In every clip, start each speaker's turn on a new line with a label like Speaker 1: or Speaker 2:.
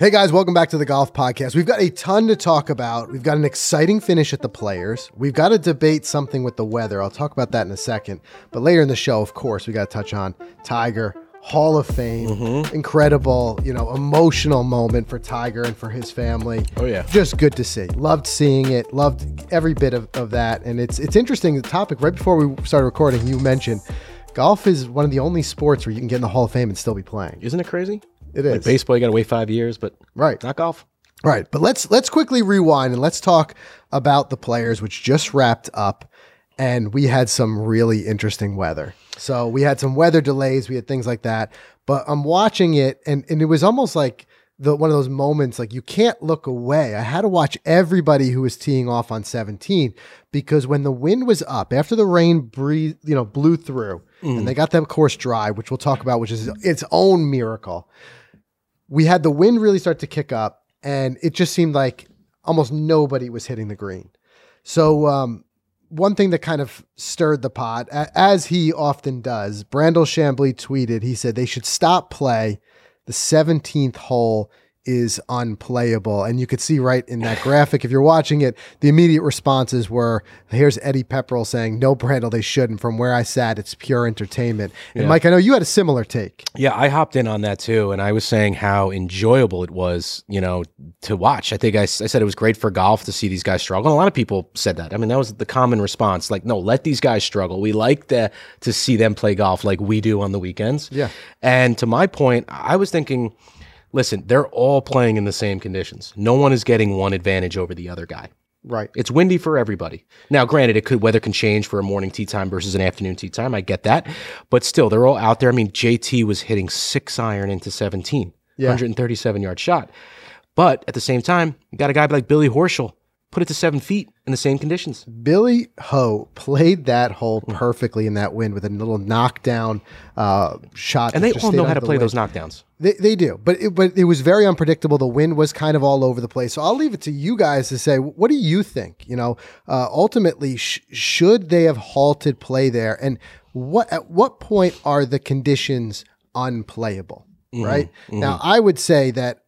Speaker 1: Hey guys, welcome back to the Golf Podcast. We've got a ton to talk about. We've got an exciting finish at the Players. We've got to debate something with the weather. I'll talk about that in a second. But later in the show, of course, we got to touch on Tiger, Hall of Fame,
Speaker 2: Mm-hmm.
Speaker 1: incredible, you know, emotional moment for Tiger and for his family.
Speaker 2: Oh, yeah.
Speaker 1: just good to see. Loved seeing it. Loved every bit of, of that. And it's it's interesting. The topic right before we started recording, you mentioned golf is one of the only sports where you can get in the Hall of Fame and still be playing.
Speaker 2: Isn't it crazy?
Speaker 1: It
Speaker 2: Like baseball, you got to wait five years, but
Speaker 1: right.
Speaker 2: not golf.
Speaker 1: Right, but let's let's quickly rewind and let's talk about the players, which just wrapped up, and we had some really interesting weather. So we had some weather delays, we had things like that. But I'm watching it, and and it was almost like the one of those moments like you can't look away. I had to watch everybody who was teeing off on 17 because when the wind was up after the rain breathe, you know, blew through, and mm. they got that course dry, which we'll talk about, which is its own miracle we had the wind really start to kick up and it just seemed like almost nobody was hitting the green. So um, one thing that kind of stirred the pot, as he often does, Brandel Chamblee tweeted, he said they should stop play. The 17th hole is unplayable. And you could see right in that graphic, if you're watching it, the immediate responses were here's Eddie Pepperell saying, no, Brandel, they shouldn't. From where I sat, it's pure entertainment. And Mike, I know you had a similar take.
Speaker 2: Yeah, I hopped in on that too, and I was saying how enjoyable it was, you know, to watch. I think I said it was great for golf to see these guys struggle. And a lot of people said that. I mean, that was the common response. Like, no, let these guys struggle. We like to to see them play golf like we do on the weekends.
Speaker 1: Yeah.
Speaker 2: And to my point, I was thinking, listen, they're all playing in the same conditions. No one is getting one advantage over the other guy.
Speaker 1: Right.
Speaker 2: It's windy for everybody. Now, granted, it could weather can change for a morning tea time versus an afternoon tea time. I get that, but still, they're all out there. I mean, JT was hitting six iron into 17,
Speaker 1: Yeah.
Speaker 2: 137 yard shot. But at the same time, you got a guy like Billy Horschel, put it to seven feet in the same conditions.
Speaker 1: Billy Ho played that hole perfectly in that wind with a little knockdown uh, shot.
Speaker 2: And they all know how to play
Speaker 1: wind.
Speaker 2: those knockdowns.
Speaker 1: They, they do, but it, but it was very unpredictable. The wind was kind of all over the place. So I'll leave it to you guys to say what do you think? You know, uh, ultimately, sh- should they have halted play there, and what at what point are the conditions unplayable? Right now, I would say that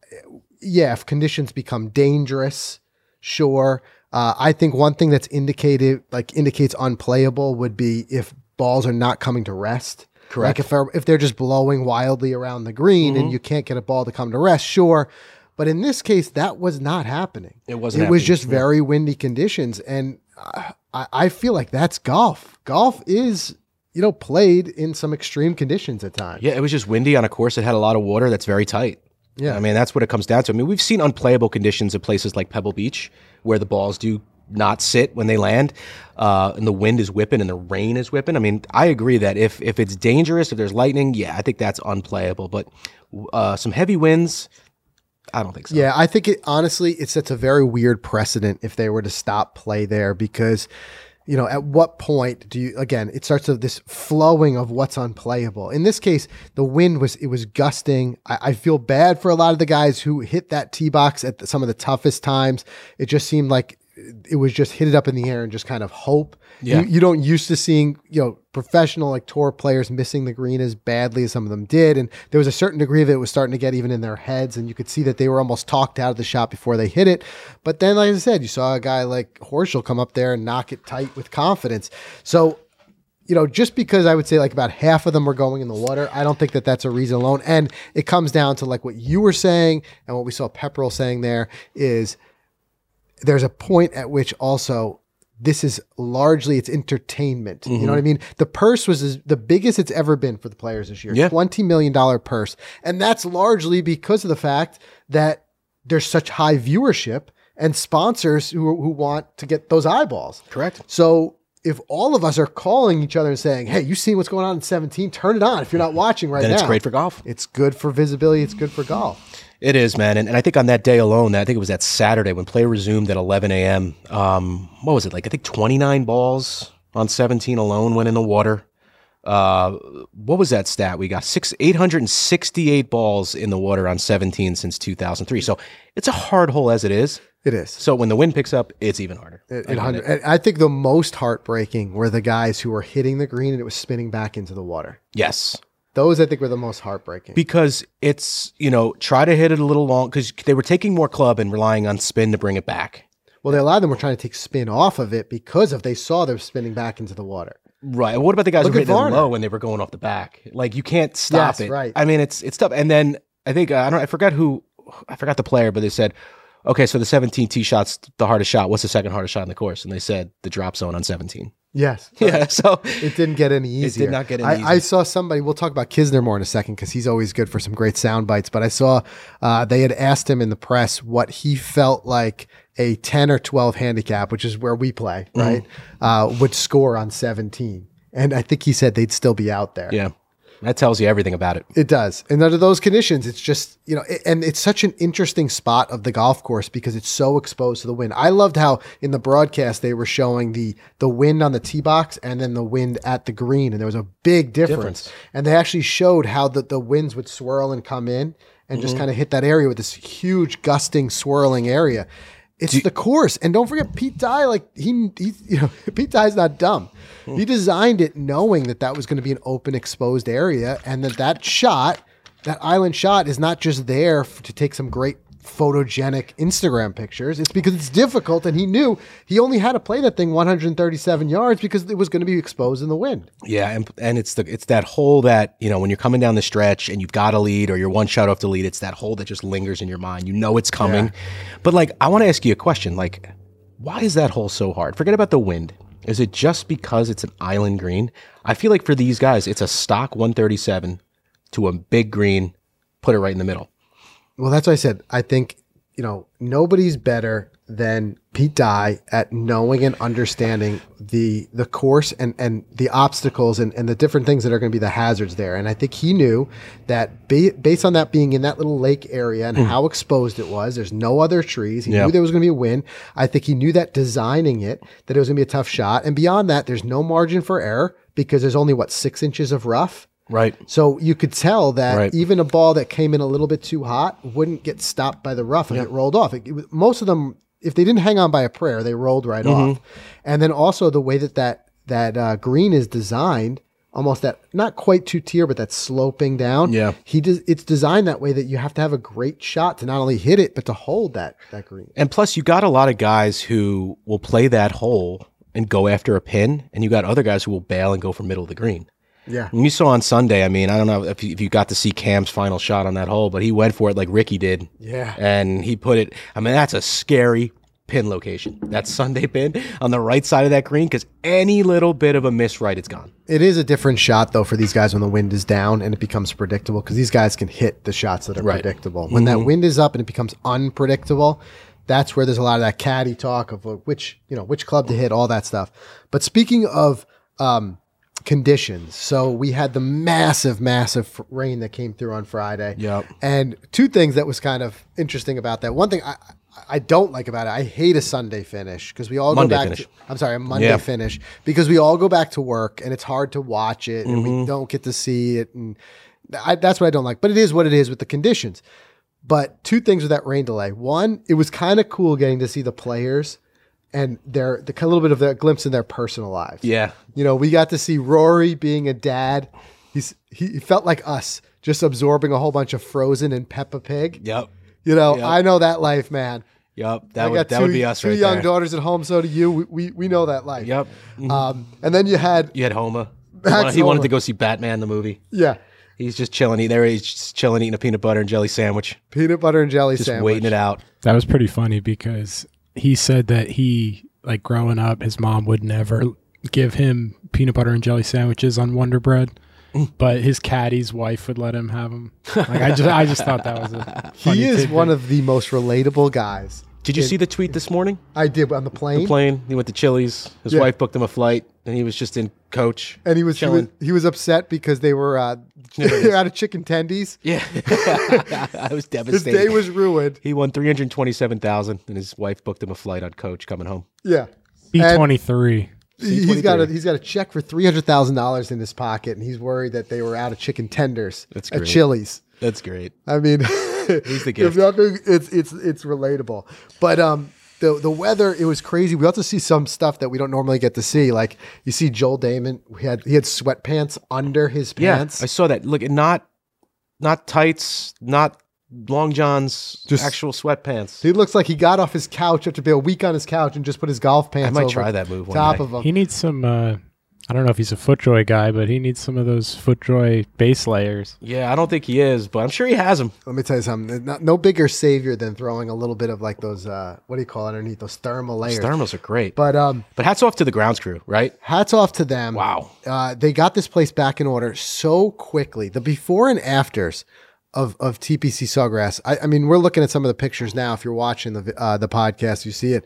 Speaker 1: yeah, if conditions become dangerous, sure. Uh, I think one thing that's indicated like indicates unplayable would be if balls are not coming to rest. Correct. Like if they're, if they're just blowing wildly around the green and you can't get a ball to come to rest, sure. But in this case, that was not happening.
Speaker 2: It wasn't
Speaker 1: It was
Speaker 2: happening,
Speaker 1: just very windy conditions, and I I feel like that's golf. Golf is you know played in some extreme conditions at times.
Speaker 2: Yeah, it was just windy on a course that had a lot of water that's very tight.
Speaker 1: Yeah.
Speaker 2: I mean, that's what it comes down to. I mean, we've seen unplayable conditions at places like Pebble Beach where the balls do not sit when they land uh, and the wind is whipping and the rain is whipping. I mean, I agree that if, if it's dangerous, if there's lightning, yeah, I think that's unplayable. But uh, some heavy winds, I don't think so.
Speaker 1: Yeah, I think it honestly it sets a very weird precedent if they were to stop play there because you know at what point do you again it starts of this flowing of what's unplayable. In this case the wind was it was gusting. I, I feel bad for a lot of the guys who hit that tee box at the, some of the toughest times. It just seemed like it was just hit it up in the air and just kind of hope
Speaker 2: Yeah.
Speaker 1: you, you don't used to seeing you know professional like tour players missing the green as badly as some of them did and there was a certain degree of it was starting to get even in their heads and you could see that they were almost talked out of the shot before they hit it but then like i said you saw a guy like horschel come up there and knock it tight with confidence so you know, just because I would say like about half of them are going in the water, I don't think that that's a reason alone. And it comes down to like what you were saying and what we saw Pepperell saying there is there's a point at which also this is largely it's entertainment. You know what I mm-hmm. mean? The purse was the biggest it's ever been for the players this year.
Speaker 2: Yeah.
Speaker 1: $20 million purse. And that's largely because of the fact that there's such high viewership and sponsors who, who want to get those eyeballs.
Speaker 2: Correct.
Speaker 1: So if all of us are calling each other and saying, "Hey, you see what's going on in 17? Turn it on." If you're not watching right
Speaker 2: Then
Speaker 1: now,
Speaker 2: it's great for golf.
Speaker 1: It's good for visibility. It's good for golf.
Speaker 2: It is, man. And, and I think on that day alone, I think it was that Saturday when play resumed at 11 a.m. Um, what was it like? I think 29 balls on 17 alone went in the water. Uh, what was that stat? We got six, 868 balls in the water on 17 since 2003. So it's a hard hole as it is.
Speaker 1: It is.
Speaker 2: So when the wind picks up, it's even harder.
Speaker 1: It, it
Speaker 2: get
Speaker 1: hundred-
Speaker 2: it.
Speaker 1: and I think the most heartbreaking were the guys who were hitting the green and it was spinning back into the water.
Speaker 2: Yes.
Speaker 1: Those I think were the most heartbreaking.
Speaker 2: because it's you know try to hit it a little long because they were taking more club and relying on spin to bring it back.
Speaker 1: well, they, a lot of them were trying to take spin off of it because if they saw them spinning back into the water.
Speaker 2: Right. What about the guys
Speaker 1: Look
Speaker 2: who hit it low when they were going off the back? Like you can't stop
Speaker 1: Yes,
Speaker 2: it.
Speaker 1: right.
Speaker 2: I mean, it's it's tough. And then I think uh, I don't. I forgot who. I forgot the player, but they said, okay, so the 17 tee shots the hardest shot. What's the second hardest shot in the course? And they said the drop zone on 17.
Speaker 1: Yes.
Speaker 2: Yeah. So
Speaker 1: It didn't get any easier.
Speaker 2: It did not get any
Speaker 1: I, I saw somebody. We'll talk about Kisner more in a second because he's always good for some great sound bites. But I saw uh, they had asked him in the press what he felt like a ten or twelve handicap, which is where we play,
Speaker 2: Mm-hmm.
Speaker 1: right, uh, would score on seventeen. And I think he said they'd still be out there.
Speaker 2: yeah, that tells you everything about it.
Speaker 1: It does. And under those conditions, it's just, you know, it- and it's such an interesting spot of the golf course because it's so exposed to the wind. I loved how in the broadcast they were showing the the wind on the tee box and then the wind at the green and there was a big difference.
Speaker 2: Difference.
Speaker 1: And they actually showed how the, the winds would swirl and come in and
Speaker 2: Mm-hmm.
Speaker 1: just kind of hit that area with this huge gusting swirling area. It's the course. And don't forget Pete Dye like he, he you know, Pete Dye's not dumb.
Speaker 2: Hmm.
Speaker 1: He designed it knowing that that was going to be an open exposed area and that that shot, that island shot is not just there f- to take some great photogenic Instagram pictures. It's because it's difficult and he knew he only had to play that thing 137 yards because it was going to be exposed in the wind.
Speaker 2: Yeah, and and it's the it's that hole that you know when you're coming down the stretch and you've got a lead or you're one shot off the lead. It's that hole that just lingers in your mind. You know it's coming, but like I want to ask you a question. Like, why is that hole so hard? Forget about the wind. Is it just because it's an island green? I feel like for these guys, it's a stock 137 to a big green. Put it right in the middle.
Speaker 1: Well, that's what I said. I think, you know, nobody's better than Pete Dye at knowing and understanding the the course and, and the obstacles and, and the different things that are going to be the hazards there. And I think he knew that ba- based on that being in that little lake area and hmm. how exposed it was, there's no other trees. He.
Speaker 2: Yeah.
Speaker 1: knew there was going to be a wind. I think he knew that designing it, that it was going to be a tough shot. And beyond that, there's no margin for error because there's only, what, six inches of rough?
Speaker 2: Right.
Speaker 1: So you could tell that
Speaker 2: Right.
Speaker 1: even a ball that came in a little bit too hot wouldn't get stopped by the rough and get rolled off. It, it most of them, if they didn't hang on by a prayer, they rolled right
Speaker 2: Mm-hmm.
Speaker 1: off. And then also the way that that that uh, green is designed, almost that not quite two tier, but that sloping down.
Speaker 2: Yeah.
Speaker 1: he does. It's designed that way that you have to have a great shot to not only hit it but to hold that that green.
Speaker 2: And plus, you got a lot of guys who will play that hole and go after a pin, and you got other guys who will bail and go for middle of the green.
Speaker 1: Yeah.
Speaker 2: And you saw on Sunday, I mean, I don't know if you, if you got to see Cam's final shot on that hole, but he went for it like Ricky did.
Speaker 1: Yeah.
Speaker 2: And he put it, I mean, that's a scary pin location. That Sunday pin on the right side of that green, because any little bit of a miss right, it's gone.
Speaker 1: It is a different shot though for these guys when the wind is down and it becomes predictable because these guys can hit the shots that are
Speaker 2: Right.
Speaker 1: predictable. When that wind is up and it becomes unpredictable, that's where there's a lot of that caddy talk of uh, which you know which club to hit, all that stuff. But speaking of um, conditions, so we had the massive, massive rain that came through on Friday.
Speaker 2: Yep.
Speaker 1: And two things that was kind of interesting about that. One thing I I don't like about it, I hate a Sunday finish because we all
Speaker 2: Monday
Speaker 1: go back.
Speaker 2: finish.
Speaker 1: To, I'm sorry, a Monday
Speaker 2: Yeah.
Speaker 1: finish because we all go back to work and it's hard to watch it and
Speaker 2: Mm-hmm.
Speaker 1: we don't get to see it and I, that's what I don't like. But it is what it is with the conditions. But two things with that rain delay. One, it was kind of cool getting to see the players and their the a little bit of their glimpse in their personal lives.
Speaker 2: Yeah.
Speaker 1: You know, we got to see Rory being a dad. He's he he felt like us, just absorbing a whole bunch of Frozen and Peppa Pig.
Speaker 2: Yep.
Speaker 1: You know,
Speaker 2: Yep.
Speaker 1: I know that life, man.
Speaker 2: Yep. That
Speaker 1: I
Speaker 2: would that
Speaker 1: two,
Speaker 2: would be us
Speaker 1: two
Speaker 2: right
Speaker 1: young
Speaker 2: there.
Speaker 1: daughters at home. So do you. We, we we know that life.
Speaker 2: Yep. Mhm.
Speaker 1: Um, and then you had
Speaker 2: You had Homa. He
Speaker 1: Max
Speaker 2: wanted, he wanted
Speaker 1: Homa.
Speaker 2: to go see Batman the movie.
Speaker 1: yeah,
Speaker 2: He's just chilling. He, there he's just chilling, eating a peanut butter and jelly sandwich,
Speaker 1: peanut butter and jelly
Speaker 2: just
Speaker 1: sandwich.
Speaker 2: waiting it out.
Speaker 3: That was pretty funny because he said that he, like growing up, his mom would never give him peanut butter and jelly sandwiches on Wonder Bread, mm. but his caddy's wife would let him have them. Like I just, I just thought that was a.
Speaker 1: He is one of the most relatable guys.
Speaker 2: Did you see the tweet this morning?
Speaker 1: I did on the plane, The
Speaker 2: Plane. He went to Chili's. His
Speaker 1: Yeah.
Speaker 2: wife booked him a flight, and he was just in coach.
Speaker 1: and he was, he was he was upset because they were uh, they're out of chicken tendies.
Speaker 2: Yeah, I was devastated.
Speaker 1: His day was ruined.
Speaker 2: he won three hundred twenty-seven thousand, and his wife booked him a flight on coach coming home.
Speaker 1: Yeah.
Speaker 3: B twenty three.
Speaker 1: He- He's got a
Speaker 2: C23.
Speaker 1: he's got a check for three hundred thousand dollars in his pocket, and he's worried that they were out of chicken tenders
Speaker 2: That's
Speaker 1: at
Speaker 2: great.
Speaker 1: Chili's.
Speaker 2: That's great.
Speaker 1: I mean,
Speaker 2: He's the gift.
Speaker 1: nothing, it's it's it's relatable. But um, the the weather it was crazy. We also see some stuff that we don't normally get to see. Like you see Joel Dahmen, he had he had sweatpants under his pants.
Speaker 2: Yeah,
Speaker 1: pants.
Speaker 2: I saw that. Look, not not tights, not long johns,
Speaker 1: Just-
Speaker 2: actual sweatpants.
Speaker 1: he looks like he got off his couch after being a week on his couch and just put his golf pants.
Speaker 2: I might
Speaker 1: over
Speaker 2: try that move one
Speaker 1: top
Speaker 2: day.
Speaker 1: of him.
Speaker 3: He needs some. Uh, I don't know if he's a FootJoy guy, but he needs some of those FootJoy base layers.
Speaker 2: Yeah, I don't think he is, but I'm sure he has them.
Speaker 1: Let me tell you something. Not, no bigger savior than throwing a little bit of like those. Uh, what do you call it underneath those thermal layers?
Speaker 2: Thermals are great, but,
Speaker 1: um, But
Speaker 2: hats off to the grounds crew, right?
Speaker 1: hats off to them.
Speaker 2: Wow.
Speaker 1: uh, they got this place back in order so quickly. The before and afters of of TPC Sawgrass. I, I mean, we're looking at some of the pictures now. If you're watching the uh, the podcast, you see it.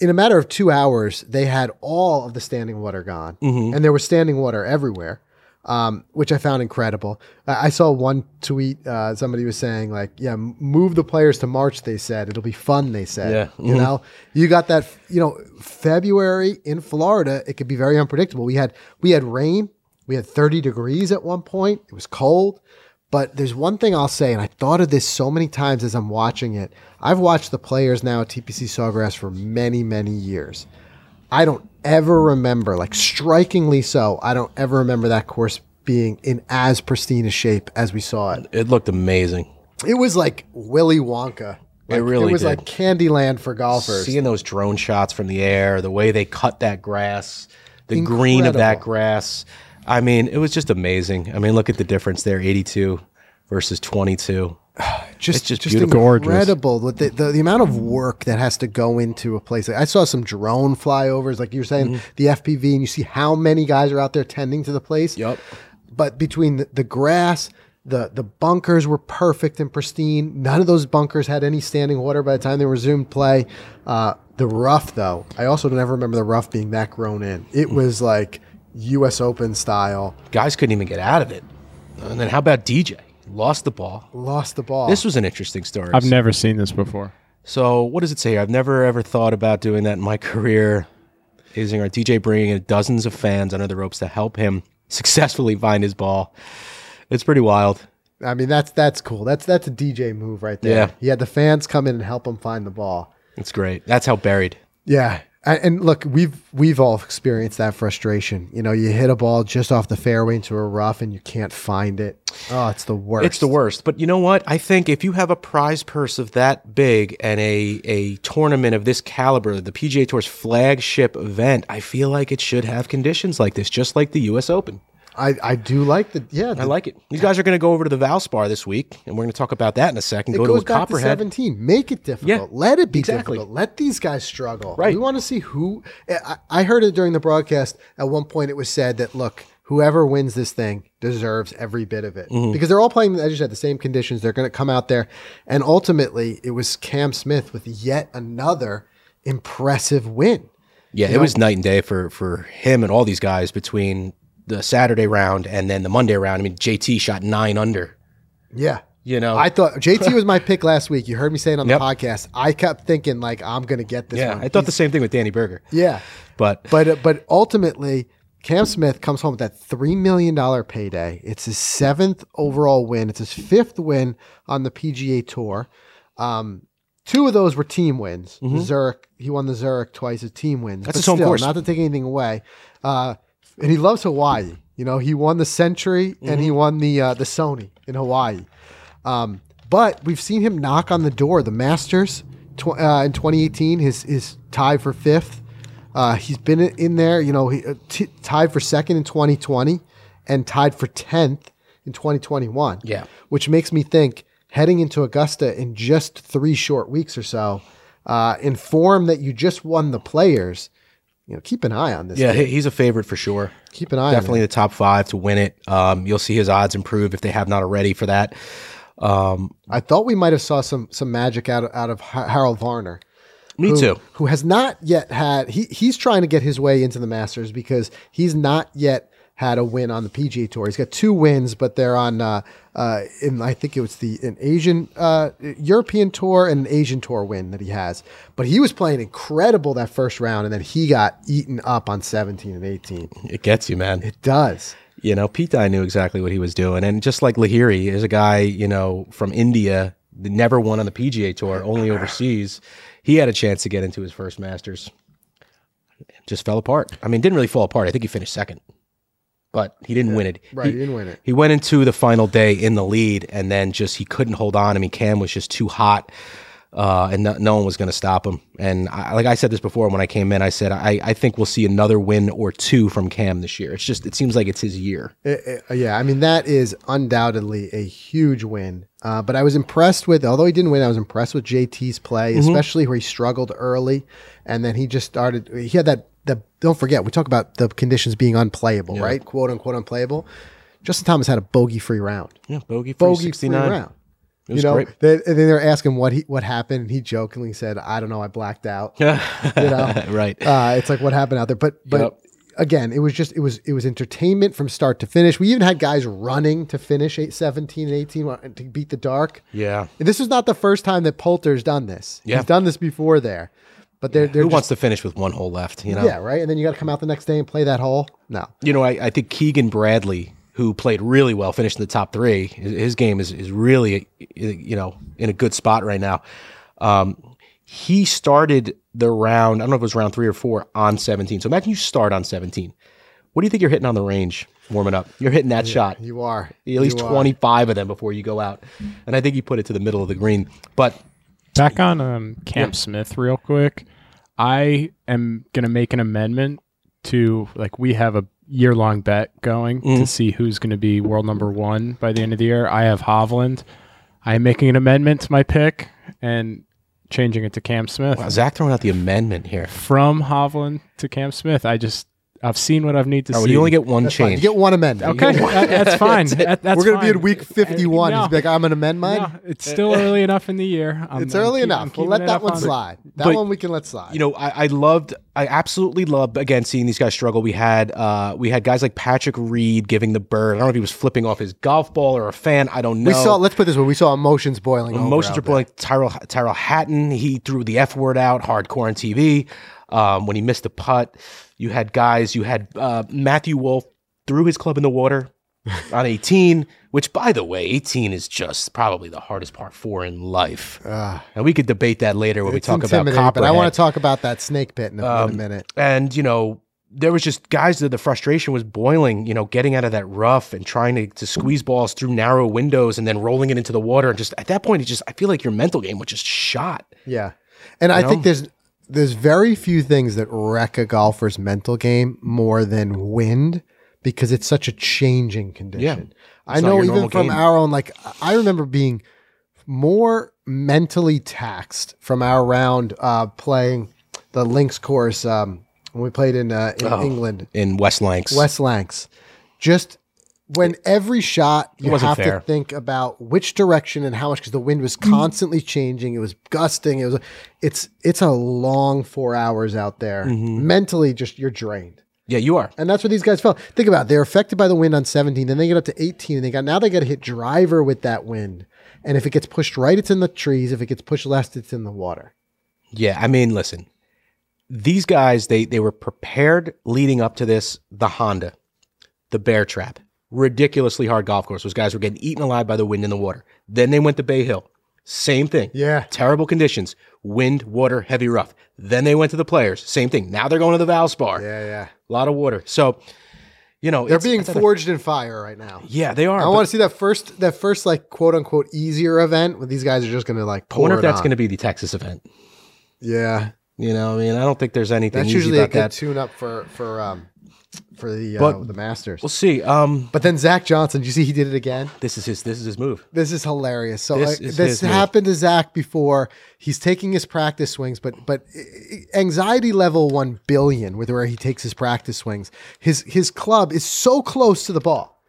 Speaker 1: In a matter of two hours, they had all of the standing water gone, and there was standing water everywhere, um, which I found incredible. I, I saw one tweet. Uh, somebody was saying like, "Yeah, move the players to March." They said it'll be fun. They said,
Speaker 2: Yeah.
Speaker 1: you know, you got that. You know, February in Florida, it could be very unpredictable. We had we had rain. We had 30 degrees at one point. It was cold. But there's one thing I'll say, and I thought of this so many times as I'm watching it. I've watched the players now at TPC Sawgrass for many, many years. I don't ever remember, like strikingly so, I don't ever remember that course being in as pristine a shape as we saw it.
Speaker 2: It looked amazing.
Speaker 1: It was like Willy Wonka. Like,
Speaker 2: really
Speaker 1: It was
Speaker 2: did.
Speaker 1: like Candyland for golfers.
Speaker 2: Seeing those drone shots from the air, the way they cut that grass, the green of that grass. I mean, it was just amazing. I mean, look at the difference there 82 versus 22.
Speaker 1: just,
Speaker 2: It's just
Speaker 1: just
Speaker 2: beautiful.
Speaker 1: Incredible. With the, the, the amount of work that has to go into a place. Like, I saw some drone flyovers, like you were saying,
Speaker 2: Mm-hmm.
Speaker 1: the FPV, and you see how many guys are out there tending to the place.
Speaker 2: Yep.
Speaker 1: But between the, the grass, the the bunkers were perfect and pristine. None of those bunkers had any standing water by the time they resumed play. Uh, the rough, though, I also never remember the rough being that grown in. It was like U.S. Open style.
Speaker 2: Guys couldn't even get out of it. And then how about DJ? Lost the ball.
Speaker 1: Lost the ball.
Speaker 2: This was an interesting story.
Speaker 3: I've never seen this before.
Speaker 2: So what does it say? I've never ever thought about doing that in my career. Using our DJ bringing in dozens of fans under the ropes to help him successfully find his ball. It's pretty wild.
Speaker 1: I mean, that's that's cool. That's that's a DJ move right there.
Speaker 2: Yeah.
Speaker 1: He had the fans come in and help him find the ball.
Speaker 2: It's great. That's how buried.
Speaker 1: Yeah. And, look, we've we've all experienced that frustration. You know, you hit a ball just off the fairway into a rough and you can't find it. Oh, it's the worst.
Speaker 2: It's the worst. But you know what? I think if you have a prize purse of that big and a a tournament of this caliber, the PGA Tour's flagship event, I feel like it should have conditions like this, just like the U.S. Open.
Speaker 1: I, I do like the yeah.
Speaker 2: I like it. These guys are going to go over to the Valspar this week, and we're going to talk about that in a second.
Speaker 1: it
Speaker 2: Go
Speaker 1: goes
Speaker 2: to a
Speaker 1: back to
Speaker 2: Copperhead.
Speaker 1: seventeen. Make it difficult.
Speaker 2: Yeah,
Speaker 1: Let it be
Speaker 2: exactly.
Speaker 1: difficult. Let these guys struggle.
Speaker 2: Right.
Speaker 1: We want to see who. I, I heard it during the broadcast. At one point, it was said that look, whoever wins this thing deserves every bit of it
Speaker 2: Mm-hmm.
Speaker 1: because they're all playing, as you said, the same conditions. They're going to come out there, and ultimately, it was Cam Smith with yet another impressive win.
Speaker 2: Yeah, it was night and day for for him and all these guys between the Saturday round and then the Monday round. I mean, JT shot nine under.
Speaker 1: Yeah.
Speaker 2: You know,
Speaker 1: I thought JT was my pick last week. You heard me saying it on
Speaker 2: Yep.
Speaker 1: the podcast. I kept thinking like I'm going to get this
Speaker 2: yeah,
Speaker 1: one.
Speaker 2: I thought the same thing with Danny Berger.
Speaker 1: yeah.
Speaker 2: But
Speaker 1: But uh, but ultimately, Cam Smith comes home with that three million dollar payday. It's his seventh overall win. It's his fifth win on the PGA Tour. Um, two of those were team wins. Zurich, he won the Zurich twice as team wins.
Speaker 2: Mm-hmm. That's
Speaker 1: but
Speaker 2: his home
Speaker 1: still,
Speaker 2: course.
Speaker 1: Not to take anything away. Uh, and he loves Hawaii. You know, he won the Sentry and
Speaker 2: Mm-hmm.
Speaker 1: he won the uh, the Sony in Hawaii. Um, but we've seen him knock on the door. The Masters tw- uh, in 2018, his his tied for fifth. Uh, he's been in there, you know, he uh, t- tied for second in 2020 and tied for 10th in 2021.
Speaker 2: Yeah.
Speaker 1: Which makes me think heading into Augusta in just three short weeks or so, uh, in form that you just won the players, you know, keep an eye on this.
Speaker 2: yeah, he- he's a favorite for sure.
Speaker 1: keep an eye
Speaker 2: Definitely the top five to win it. Um, you'll see his odds improve if they have not already for that. Um.
Speaker 1: I thought we might have saw some some magic out of, out of Harold Varner.
Speaker 2: me
Speaker 1: who,
Speaker 2: too.
Speaker 1: Who has not yet had he he's trying to get his way into the Masters because he's not yet had a win on the PGA Tour. He's got two wins, but they're on uh, uh, in I think it was the an Asian uh, European Tour and an Asian Tour win that he has. But he was playing incredible that first round, and then he got eaten up on 17 and 18.
Speaker 2: It gets you, man.
Speaker 1: It does.
Speaker 2: You know, Pete Dye knew exactly what he was doing. And just like Lahiri is a guy, you know, from India never won on the PGA Tour, only overseas. He had a chance to get into his first Masters. Just fell apart. I mean, didn't really fall apart. I think he finished second, but he didn't win it.
Speaker 1: Right,
Speaker 2: He-
Speaker 1: he didn't win it.
Speaker 2: he went into the final day in the lead and then just he couldn't hold on. I mean, Cam was just too hot. Uh, and no, no one was going to stop him. And I, like I said this before when I came in, I said I, I think we'll see another win or two from Cam this year. It's just it seems like it's his year.
Speaker 1: Uh, uh, yeah, I mean that is undoubtedly a huge win. Uh, but I was impressed with, although he didn't win, I was impressed with JT's play,
Speaker 2: Mm-hmm.
Speaker 1: especially where he struggled early, and then he just started. He had that. The don't forget, we talk about the conditions being unplayable, right? Quote unquote unplayable. Justin Thomas had a bogey-free round.
Speaker 2: Yeah, bogey for
Speaker 1: Bogey-free
Speaker 2: 69.
Speaker 1: round.
Speaker 2: It was
Speaker 1: you know,
Speaker 2: great.
Speaker 1: they, and then they're asking what he what happened, and he jokingly said, "I don't know, I blacked out." Yeah, you know,
Speaker 2: right.
Speaker 1: uh, it's like what happened out there. But but
Speaker 2: Yep.
Speaker 1: again, it was just it was it was entertainment from start to finish. We even had guys running to finish eight, 17 and 18 to beat the dark.
Speaker 2: yeah.
Speaker 1: And this is not the first time that Poulter's done this.
Speaker 2: Yeah.
Speaker 1: He's done this before there. But they're, they're
Speaker 2: Who
Speaker 1: just,
Speaker 2: wants to finish with one hole left? You know.
Speaker 1: yeah, right. And then you got to come out the next day and play that hole. No,
Speaker 2: You know, I, I think Keegan Bradley, who played really well, finished in the top three. His, his game is is really, you know, in a good spot right now. Um, he started the round. I don't know if it was round three or four on 17. So imagine you start on 17. What do you think you're hitting on the range warming up? You're hitting that shot.
Speaker 1: you are
Speaker 2: At least
Speaker 1: You are.
Speaker 2: 25 of them before you go out. And I think he put it to the middle of the green. But
Speaker 3: Back on um, Cam Smith, real quick. I am gonna make an amendment to like we have a year long bet going
Speaker 2: Mm-hmm.
Speaker 3: to see who's gonna be world number one by the end of the year. I have Hovland. I am making an amendment to my pick and changing it to Cam Smith.
Speaker 2: wow, Zach throwing out the amendment here.
Speaker 3: From Hovland to Cam Smith. I just I've seen what I've need to
Speaker 2: Oh,
Speaker 3: see.
Speaker 2: you only get one
Speaker 1: That's fine. You get one amendment.
Speaker 3: okay, that- that's fine. That- that's
Speaker 1: We're going to be in week 51.
Speaker 3: No.
Speaker 1: Like, I'm going to amend mine.
Speaker 3: No, it's still early enough in the year. I'm-
Speaker 1: it's
Speaker 3: I'm
Speaker 1: early
Speaker 3: keep-
Speaker 1: enough. We'll let that one
Speaker 3: on-
Speaker 1: slide. That
Speaker 2: But-
Speaker 1: one we can let slide.
Speaker 2: you know, I, I loved, I absolutely loved again seeing these guys struggle. We had, uh, we had guys like Patrick Reed giving the bird. I don't know if he was flipping off his golf ball or a fan. I don't know.
Speaker 1: we saw. Let's put it this way: we saw emotions boiling.
Speaker 2: Emotions
Speaker 1: out
Speaker 2: are boiling. Tyrrell Tyrrell Hatton, he threw the F word out hardcore on TV um, when he missed a putt. You had guys. You had uh, Matthew Wolff threw his club in the water on 18, which by the way, 18 is just probably the hardest part four in life.
Speaker 1: Ah.
Speaker 2: and we could debate that later when we talk about
Speaker 1: but I want to talk about that snake pit in a, in a
Speaker 2: Um,
Speaker 1: minute.
Speaker 2: and you know there was just guys that the frustration was boiling you know getting out of that rough and trying to, to squeeze balls through narrow windows and then rolling it into the water and just at that point it just i feel like your mental game was just shot
Speaker 1: Yeah, and I
Speaker 2: know?
Speaker 1: think there's there's very few things that wreck a golfer's mental game more than wind because it's such a changing condition. I know even from
Speaker 2: game.
Speaker 1: our own like I remember being more mentally taxed from our round uh, playing the links course um, when we played in uh, in
Speaker 2: Oh.
Speaker 1: England,
Speaker 2: in West Lancs
Speaker 1: West Lancs. Just when every shot you have
Speaker 2: fair.
Speaker 1: to think about which direction and how much because the wind was constantly changing. It was gusting. It was it's it's a long four hours out there.
Speaker 2: Mm-hmm.
Speaker 1: Mentally, just you're drained.
Speaker 2: yeah you are
Speaker 1: And that's what these guys felt. Think about it. They're affected by the wind on 17. Then they get up to 18 and they got now they got to hit driver with that wind. And if it gets pushed right, it's in the trees. If it gets pushed left, it's in the water.
Speaker 2: yeah i mean listen these guys they they were prepared leading up to this the honda the bear trap ridiculously hard golf course. Those guys were getting eaten alive by the wind and the water. Then they went to bay hill. Same thing.
Speaker 1: Yeah.
Speaker 2: terrible conditions. Wind water heavy rough. Then they went to the players. Same thing. Now they're going to the valspar.
Speaker 1: Yeah, yeah.
Speaker 2: a lot of water. So you know
Speaker 1: They're being forged in fire right now.
Speaker 2: yeah they are
Speaker 1: I want to see that first, that first like quote unquote easier event where these guys are just going to like
Speaker 2: i
Speaker 1: pour
Speaker 2: wonder if that's going to be the texas event.
Speaker 1: Yeah,
Speaker 2: you know i mean i don't think there's anything
Speaker 1: that's usually a good
Speaker 2: that.
Speaker 1: tune up for for um for the uh,
Speaker 2: But-
Speaker 1: the Masters.
Speaker 2: we'll see um
Speaker 1: But then Zach Johnson, you see he did it again?
Speaker 2: this is his this is his move
Speaker 1: This is hilarious. So
Speaker 2: This is
Speaker 1: this
Speaker 2: his move.
Speaker 1: happened to Zach before. He's taking his practice swings, but but anxiety level one billion with where he takes his practice swings. His his club is so close to the ball.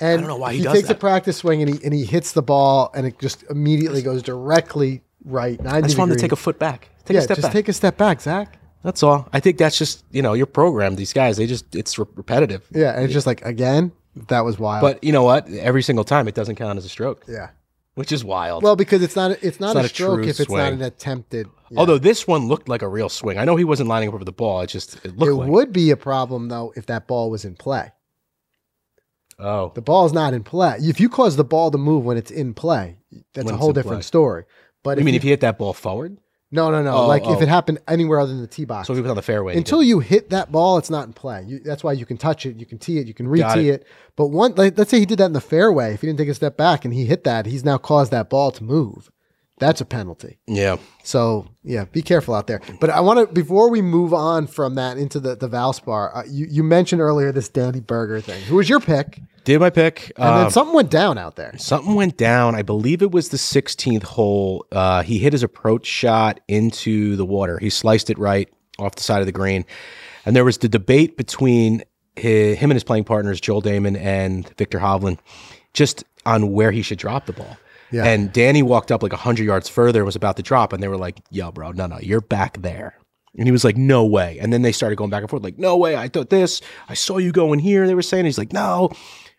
Speaker 1: And I
Speaker 2: don't know why he
Speaker 1: he takes a practice swing and he and he hits the ball and it just immediately goes directly right. 90
Speaker 2: i just want to take a foot back take
Speaker 1: yeah,
Speaker 2: a step
Speaker 1: just
Speaker 2: back
Speaker 1: take a step back, Zach.
Speaker 2: That's all i think that's just you know you're programmed these guys they just it's re- repetitive
Speaker 1: Yeah, and it's just like again, that was wild.
Speaker 2: but you know what every single time it doesn't count as a stroke
Speaker 1: yeah,
Speaker 2: which is wild
Speaker 1: well, because it's not it's not,
Speaker 2: not
Speaker 1: a stroke if it's not an attempted. yeah.
Speaker 2: Although this one looked like a real swing. I know he wasn't lining up over the ball. It just it looked
Speaker 1: it
Speaker 2: like
Speaker 1: would be a problem though if that ball was in play.
Speaker 2: Oh,
Speaker 1: The ball's not in play. If you cause the ball to move when it's in play, that's
Speaker 2: When
Speaker 1: a whole different
Speaker 2: play.
Speaker 1: story. But
Speaker 2: you mean
Speaker 1: you,
Speaker 2: if you hit that ball forward?
Speaker 1: No, no, no.
Speaker 2: Oh,
Speaker 1: like if
Speaker 2: oh.
Speaker 1: it happened anywhere other than the tee box.
Speaker 2: So if it was on the fairway.
Speaker 1: Until you hit that ball, it's not in play. You, that's why you can touch it, you can tee it, you can re-tee
Speaker 2: it.
Speaker 1: it. But one, like, let's say he did that in the fairway. If he didn't take a step back and he hit that, he's now caused that ball to move. That's a penalty.
Speaker 2: yeah.
Speaker 1: So yeah, be careful out there. But I want to before we move on from that into the the Valspar. Uh, you you mentioned earlier this Danny Berger thing. Who was your pick?
Speaker 2: Did my pick.
Speaker 1: And
Speaker 2: Um,
Speaker 1: then something went down out there.
Speaker 2: Something went down. I believe it was the 16th hole. Uh, he hit his approach shot into the water. He sliced it right off the side of the green. And there was the debate between hi him and his playing partners, Joel Dahmen and Viktor Hovland, just on where he should drop the ball.
Speaker 1: Yeah.
Speaker 2: And Danny walked up like 100 yards further, was about to drop, and they were like, yo, bro, no, no, you're back there. And he was like, no way. And then they started going back and forth, like, no way, I thought this. I saw you going here. They were saying, he's like, no.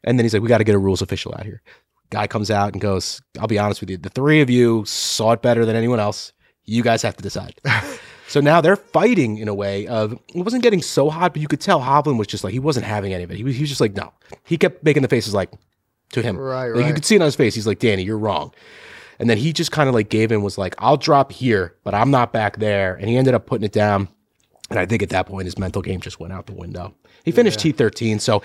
Speaker 2: And then he's like, we got to get a rules official out here. Guy comes out and goes, I'll be honest with you, the three of you saw it better than anyone else. You guys have to decide. so now they're fighting in a way of it wasn't getting so hot, but you could tell Hovland was just like he wasn't having any of it. He was, he was just like, no. He kept making the faces like to him.
Speaker 1: Right,
Speaker 2: Like, You
Speaker 1: right.
Speaker 2: could see it on his face. He's like, Danny, you're wrong. And then he just kind of like gave in, was like, I'll drop here, but I'm not back there. And he ended up putting it down. And I think at that point, his mental game just went out the window. He finished T13. So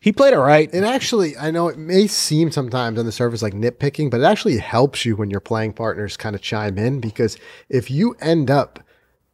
Speaker 2: he played all right.
Speaker 1: It actually, I know it may seem sometimes on the surface like nitpicking, but it actually helps you when your playing partners kind of chime in because if you end up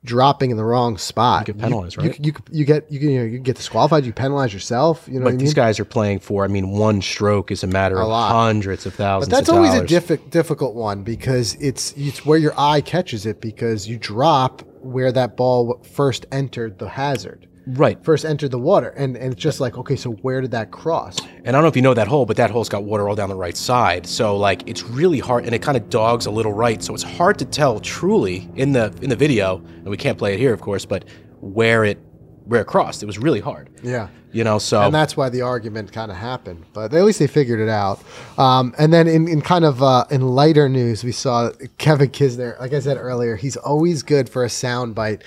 Speaker 1: dropping in the wrong spot, you
Speaker 2: get penalized,
Speaker 1: you,
Speaker 2: right?
Speaker 1: You, you, get you, can, you, know, you get disqualified. You penalize yourself. You know
Speaker 2: But
Speaker 1: what
Speaker 2: these
Speaker 1: mean?
Speaker 2: guys are playing for, I mean, one stroke is a matter of
Speaker 1: lot.
Speaker 2: hundreds of thousands
Speaker 1: But that's always a
Speaker 2: dollars.
Speaker 1: diffi- difficult one because it's it's where your eye catches it because you drop where that ball first entered the hazard,
Speaker 2: right.
Speaker 1: first entered the water, and and it's just like okay, so where did that cross?
Speaker 2: And I don't know if you know that hole, but that hole's got water all down the right side. So like it's really hard and it kind of dogs a little right. So it's hard to tell truly in the in the video, and we can't play it here, of course, but where it where it crossed. It was really hard.
Speaker 1: Yeah.
Speaker 2: You know, so
Speaker 1: and that's why the argument kind of happened. But at least they figured it out. Um, and then in, in kind of uh, in lighter news, we saw Kevin Kisner. Like I said earlier, he's always good for a sound bite.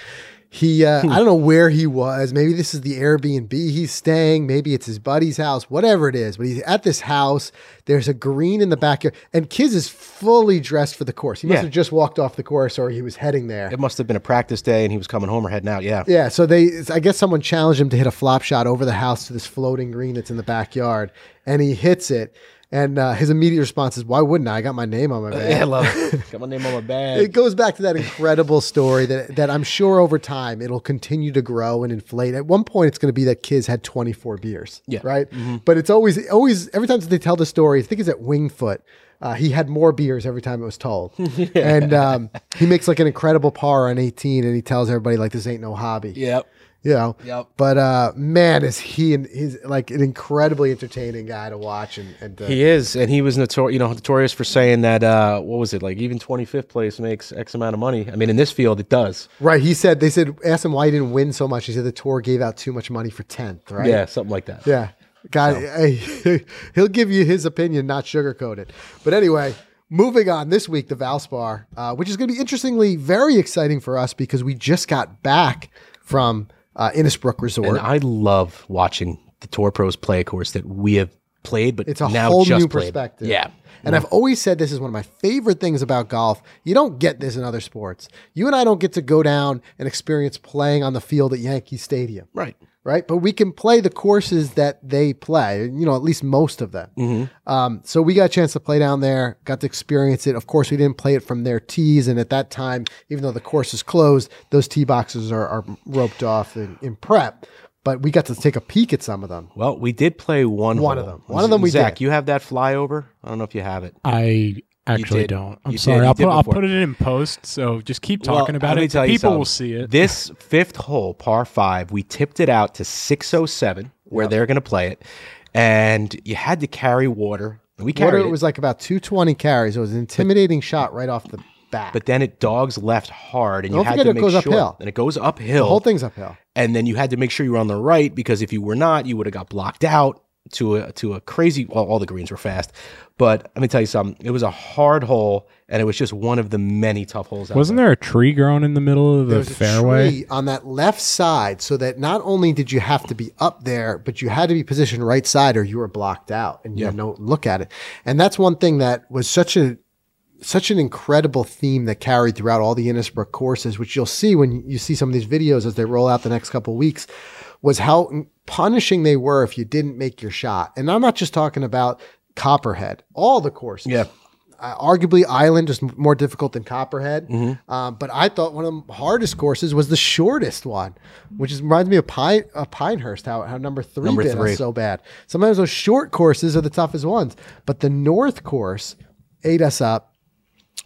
Speaker 1: He, uh, I don't know where he was. Maybe this is the Airbnb he's staying. Maybe it's his buddy's house. Whatever it is, but he's at this house. There's a green in the backyard, and Kiz is fully dressed for the course. He must
Speaker 2: Yeah.
Speaker 1: have just walked off the course, or he was heading there.
Speaker 2: it must have been a practice day and he was coming home or heading out. Yeah.
Speaker 1: Yeah, so they, I guess someone challenged him to hit a flop shot over the house to this floating green that's in the backyard, and he hits it. And uh, his immediate response is, "Why wouldn't I? I got my name on my bag."
Speaker 2: Yeah, I love it. Got my name on my bag."
Speaker 1: It goes back to that incredible story that that I'm sure over time it'll continue to grow and inflate. At one point, it's going to be that Kiz had 24 beers.
Speaker 2: Yeah.
Speaker 1: right. But it's always always every time they tell the story, I think it's at Winged Foot. Uh, he had more beers every time it was told, and um, he makes like an incredible par on 18, and he tells everybody like this ain't no hobby.
Speaker 2: Yep.
Speaker 1: You know.
Speaker 2: Yep.
Speaker 1: But uh, man, is he and he's like an incredibly entertaining guy to watch and and to,
Speaker 2: He is, and he was notor- you know, notorious for saying that uh, what was it like? Even twenty fifth place makes X amount of money. I mean, in this field, it does.
Speaker 1: right. He said they said asked him why he didn't win so much. He said the tour gave out too much money for tenth. Right.
Speaker 2: Yeah, something like that.
Speaker 1: Yeah. God, hey, he'll give you his opinion, not sugarcoat it. But anyway, moving on this week, the Valspar, uh, which is going to be interestingly very exciting for us because we just got back from uh, Innisbrook Resort.
Speaker 2: And I love watching the tour pros play a course that we have played, but
Speaker 1: It's a
Speaker 2: now
Speaker 1: whole
Speaker 2: just
Speaker 1: new
Speaker 2: played.
Speaker 1: perspective.
Speaker 2: Yeah.
Speaker 1: And I've always said this is one of my favorite things about golf. You don't get this in other sports. You and I don't get to go down and experience playing on the field at Yankee Stadium.
Speaker 2: Right.
Speaker 1: Right? But we can play the courses that they play, you know, at least most of them.
Speaker 2: Mm-hmm.
Speaker 1: Um, so we got a chance to play down there, got to experience it. Of course, we didn't play it from their tees. And at that time, even though the course is closed, those tee boxes are, are roped off in, in prep. But we got to take a peek at some of them.
Speaker 2: Well, we did play one.
Speaker 1: One
Speaker 2: hole.
Speaker 1: of them. One of them we
Speaker 2: Zach,
Speaker 1: did.
Speaker 2: you have that flyover? I don't know if you have it.
Speaker 3: I actually
Speaker 2: did.
Speaker 3: don't. I'm
Speaker 2: You did.
Speaker 3: sorry. I'll put I'll put it in post. So just keep
Speaker 2: Well,
Speaker 3: talking about
Speaker 2: let me
Speaker 3: it.
Speaker 2: tell you
Speaker 3: People will see it.
Speaker 2: This fifth hole, par five, we tipped it out to 607, where they're going to play it. And you had to carry water. And we
Speaker 1: Water
Speaker 2: carried
Speaker 1: it
Speaker 2: it.
Speaker 1: was like about 220 carries. It was an intimidating shot right off the bat.
Speaker 2: but then it dogs left hard, and you
Speaker 1: Don't
Speaker 2: had
Speaker 1: forget
Speaker 2: to
Speaker 1: it
Speaker 2: make
Speaker 1: goes
Speaker 2: sure.
Speaker 1: uphill.
Speaker 2: And it goes uphill.
Speaker 1: the whole thing's uphill.
Speaker 2: and then you had to make sure you were on the right because if you were not, you would have got blocked out. To a to a crazy. Well, all the greens were fast, but let me tell you something. It was a hard hole, and it was just one of the many tough holes. Out
Speaker 3: Wasn't
Speaker 2: there?
Speaker 3: there a tree growing in the middle of the
Speaker 1: There was a
Speaker 3: fairway?
Speaker 1: tree on that left side, so that not only did you have to be up there, but you had to be positioned right side, or you were blocked out, and you had no look at it. And that's one thing that was such a such an incredible theme that carried throughout all the Innisbrook courses, which you'll see when you see some of these videos as they roll out the next couple of weeks, was how punishing they were if you didn't make your shot. And I'm not just talking about Copperhead, all the courses.
Speaker 2: Yeah.
Speaker 1: Uh, arguably, Island is more difficult than Copperhead. Um, but I thought one of the hardest courses was the shortest one, which is, reminds me of Pine, uh, Pinehurst, how, how number three
Speaker 2: Number
Speaker 1: bit
Speaker 2: three.
Speaker 1: us so bad. Sometimes those short courses are the toughest ones. But the North course ate us up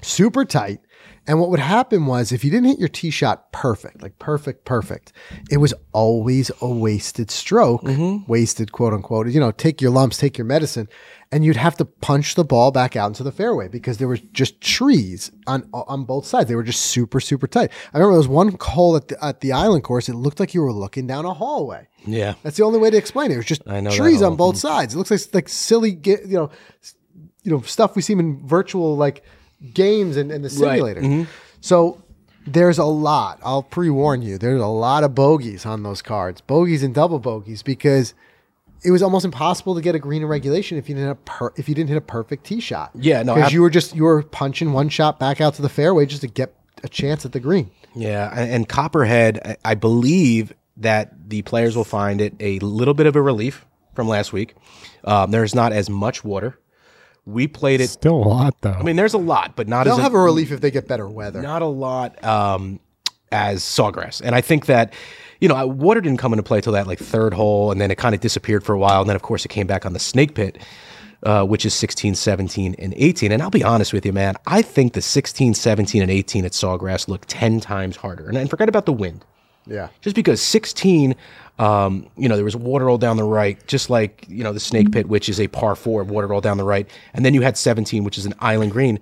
Speaker 1: super tight. And what would happen was if you didn't hit your tee shot perfect, like perfect, perfect, it was always a wasted stroke, wasted quote unquote. You know, take your lumps, take your medicine, and you'd have to punch the ball back out into the fairway because there were just trees on on both sides. They were just super, super tight. I remember there was one hole at the at the island course. It looked like you were looking down a hallway.
Speaker 2: Yeah.
Speaker 1: That's the only way to explain it. It was just trees on both sides. It looks like like silly, you know, you know, stuff we see in virtual like games and, and the simulator.
Speaker 2: Mm-hmm.
Speaker 1: So there's a lot. I'll pre warn you. There's a lot of bogeys on those cards, bogeys and double bogeys, because it was almost impossible to get a green in regulation if you didn't hit a per- if you didn't hit a perfect tee shot.
Speaker 2: Yeah, no,
Speaker 1: because you were just you were punching one shot back out to the fairway just to get a chance at the green.
Speaker 2: Yeah, and Copperhead, I- I believe that the players will find it a little bit of a relief from last week. Um, there's not as much water. We played it.
Speaker 3: Still a lot though.
Speaker 2: I mean, there's a lot, but not
Speaker 1: They'll
Speaker 2: as
Speaker 1: have a relief if they get better weather.
Speaker 2: not a lot um, as Sawgrass. And I think that, you know, water didn't come into play till that like third hole, and then it kind of disappeared for a while. And then, of course, it came back on the snake pit, uh, which is 16, 17, and 18. And I'll be honest with you, man, I think the 16, 17, and 18 at Sawgrass look 10 times harder. And, and forget about the wind
Speaker 1: Yeah.
Speaker 2: just because 16 um, you know there was water all down the right just like you know the snake pit which is a par four water all down the right. And then you had 17 which is an island green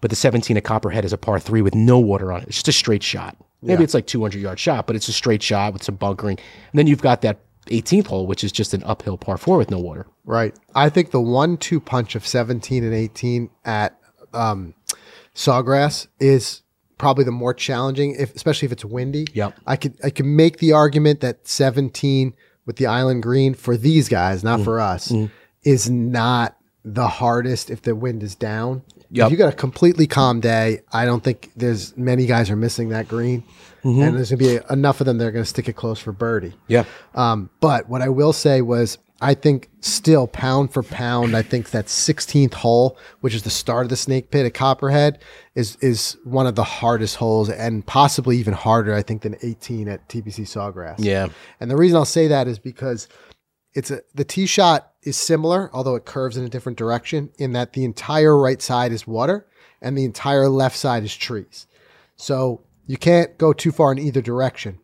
Speaker 2: but the 17 at copperhead is a par three with no water on it. It's just a straight shot. Maybe it's like 200 yard shot but it's a straight shot with some bunkering. And then you've got that 18th hole which is just an uphill par four with no water.
Speaker 1: Right. I think the one two punch of 17 and 18 at um, Sawgrass is probably the more challenging, if, especially if it's windy.
Speaker 2: Yep.
Speaker 1: I could I could make the argument that 17 with the island green for these guys, not mm. for us, mm. is not the hardest if the wind is down.
Speaker 2: Yep.
Speaker 1: If you got a completely calm day, I don't think there's many guys are missing that green. Mm-hmm. And there's gonna be enough of them that are gonna stick it close for birdie.
Speaker 2: yeah
Speaker 1: Um, but what I will say was, I think still pound for pound, I think that 16th hole, which is the start of the snake pit at Copperhead, is is one of the hardest holes and possibly even harder, I think, than 18 at TPC Sawgrass.
Speaker 2: yeah
Speaker 1: And the reason I'll say that is because it's a the tee shot is similar, although it curves in a different direction, in that the entire right side is water and the entire left side is trees. So you can't go too far in either direction.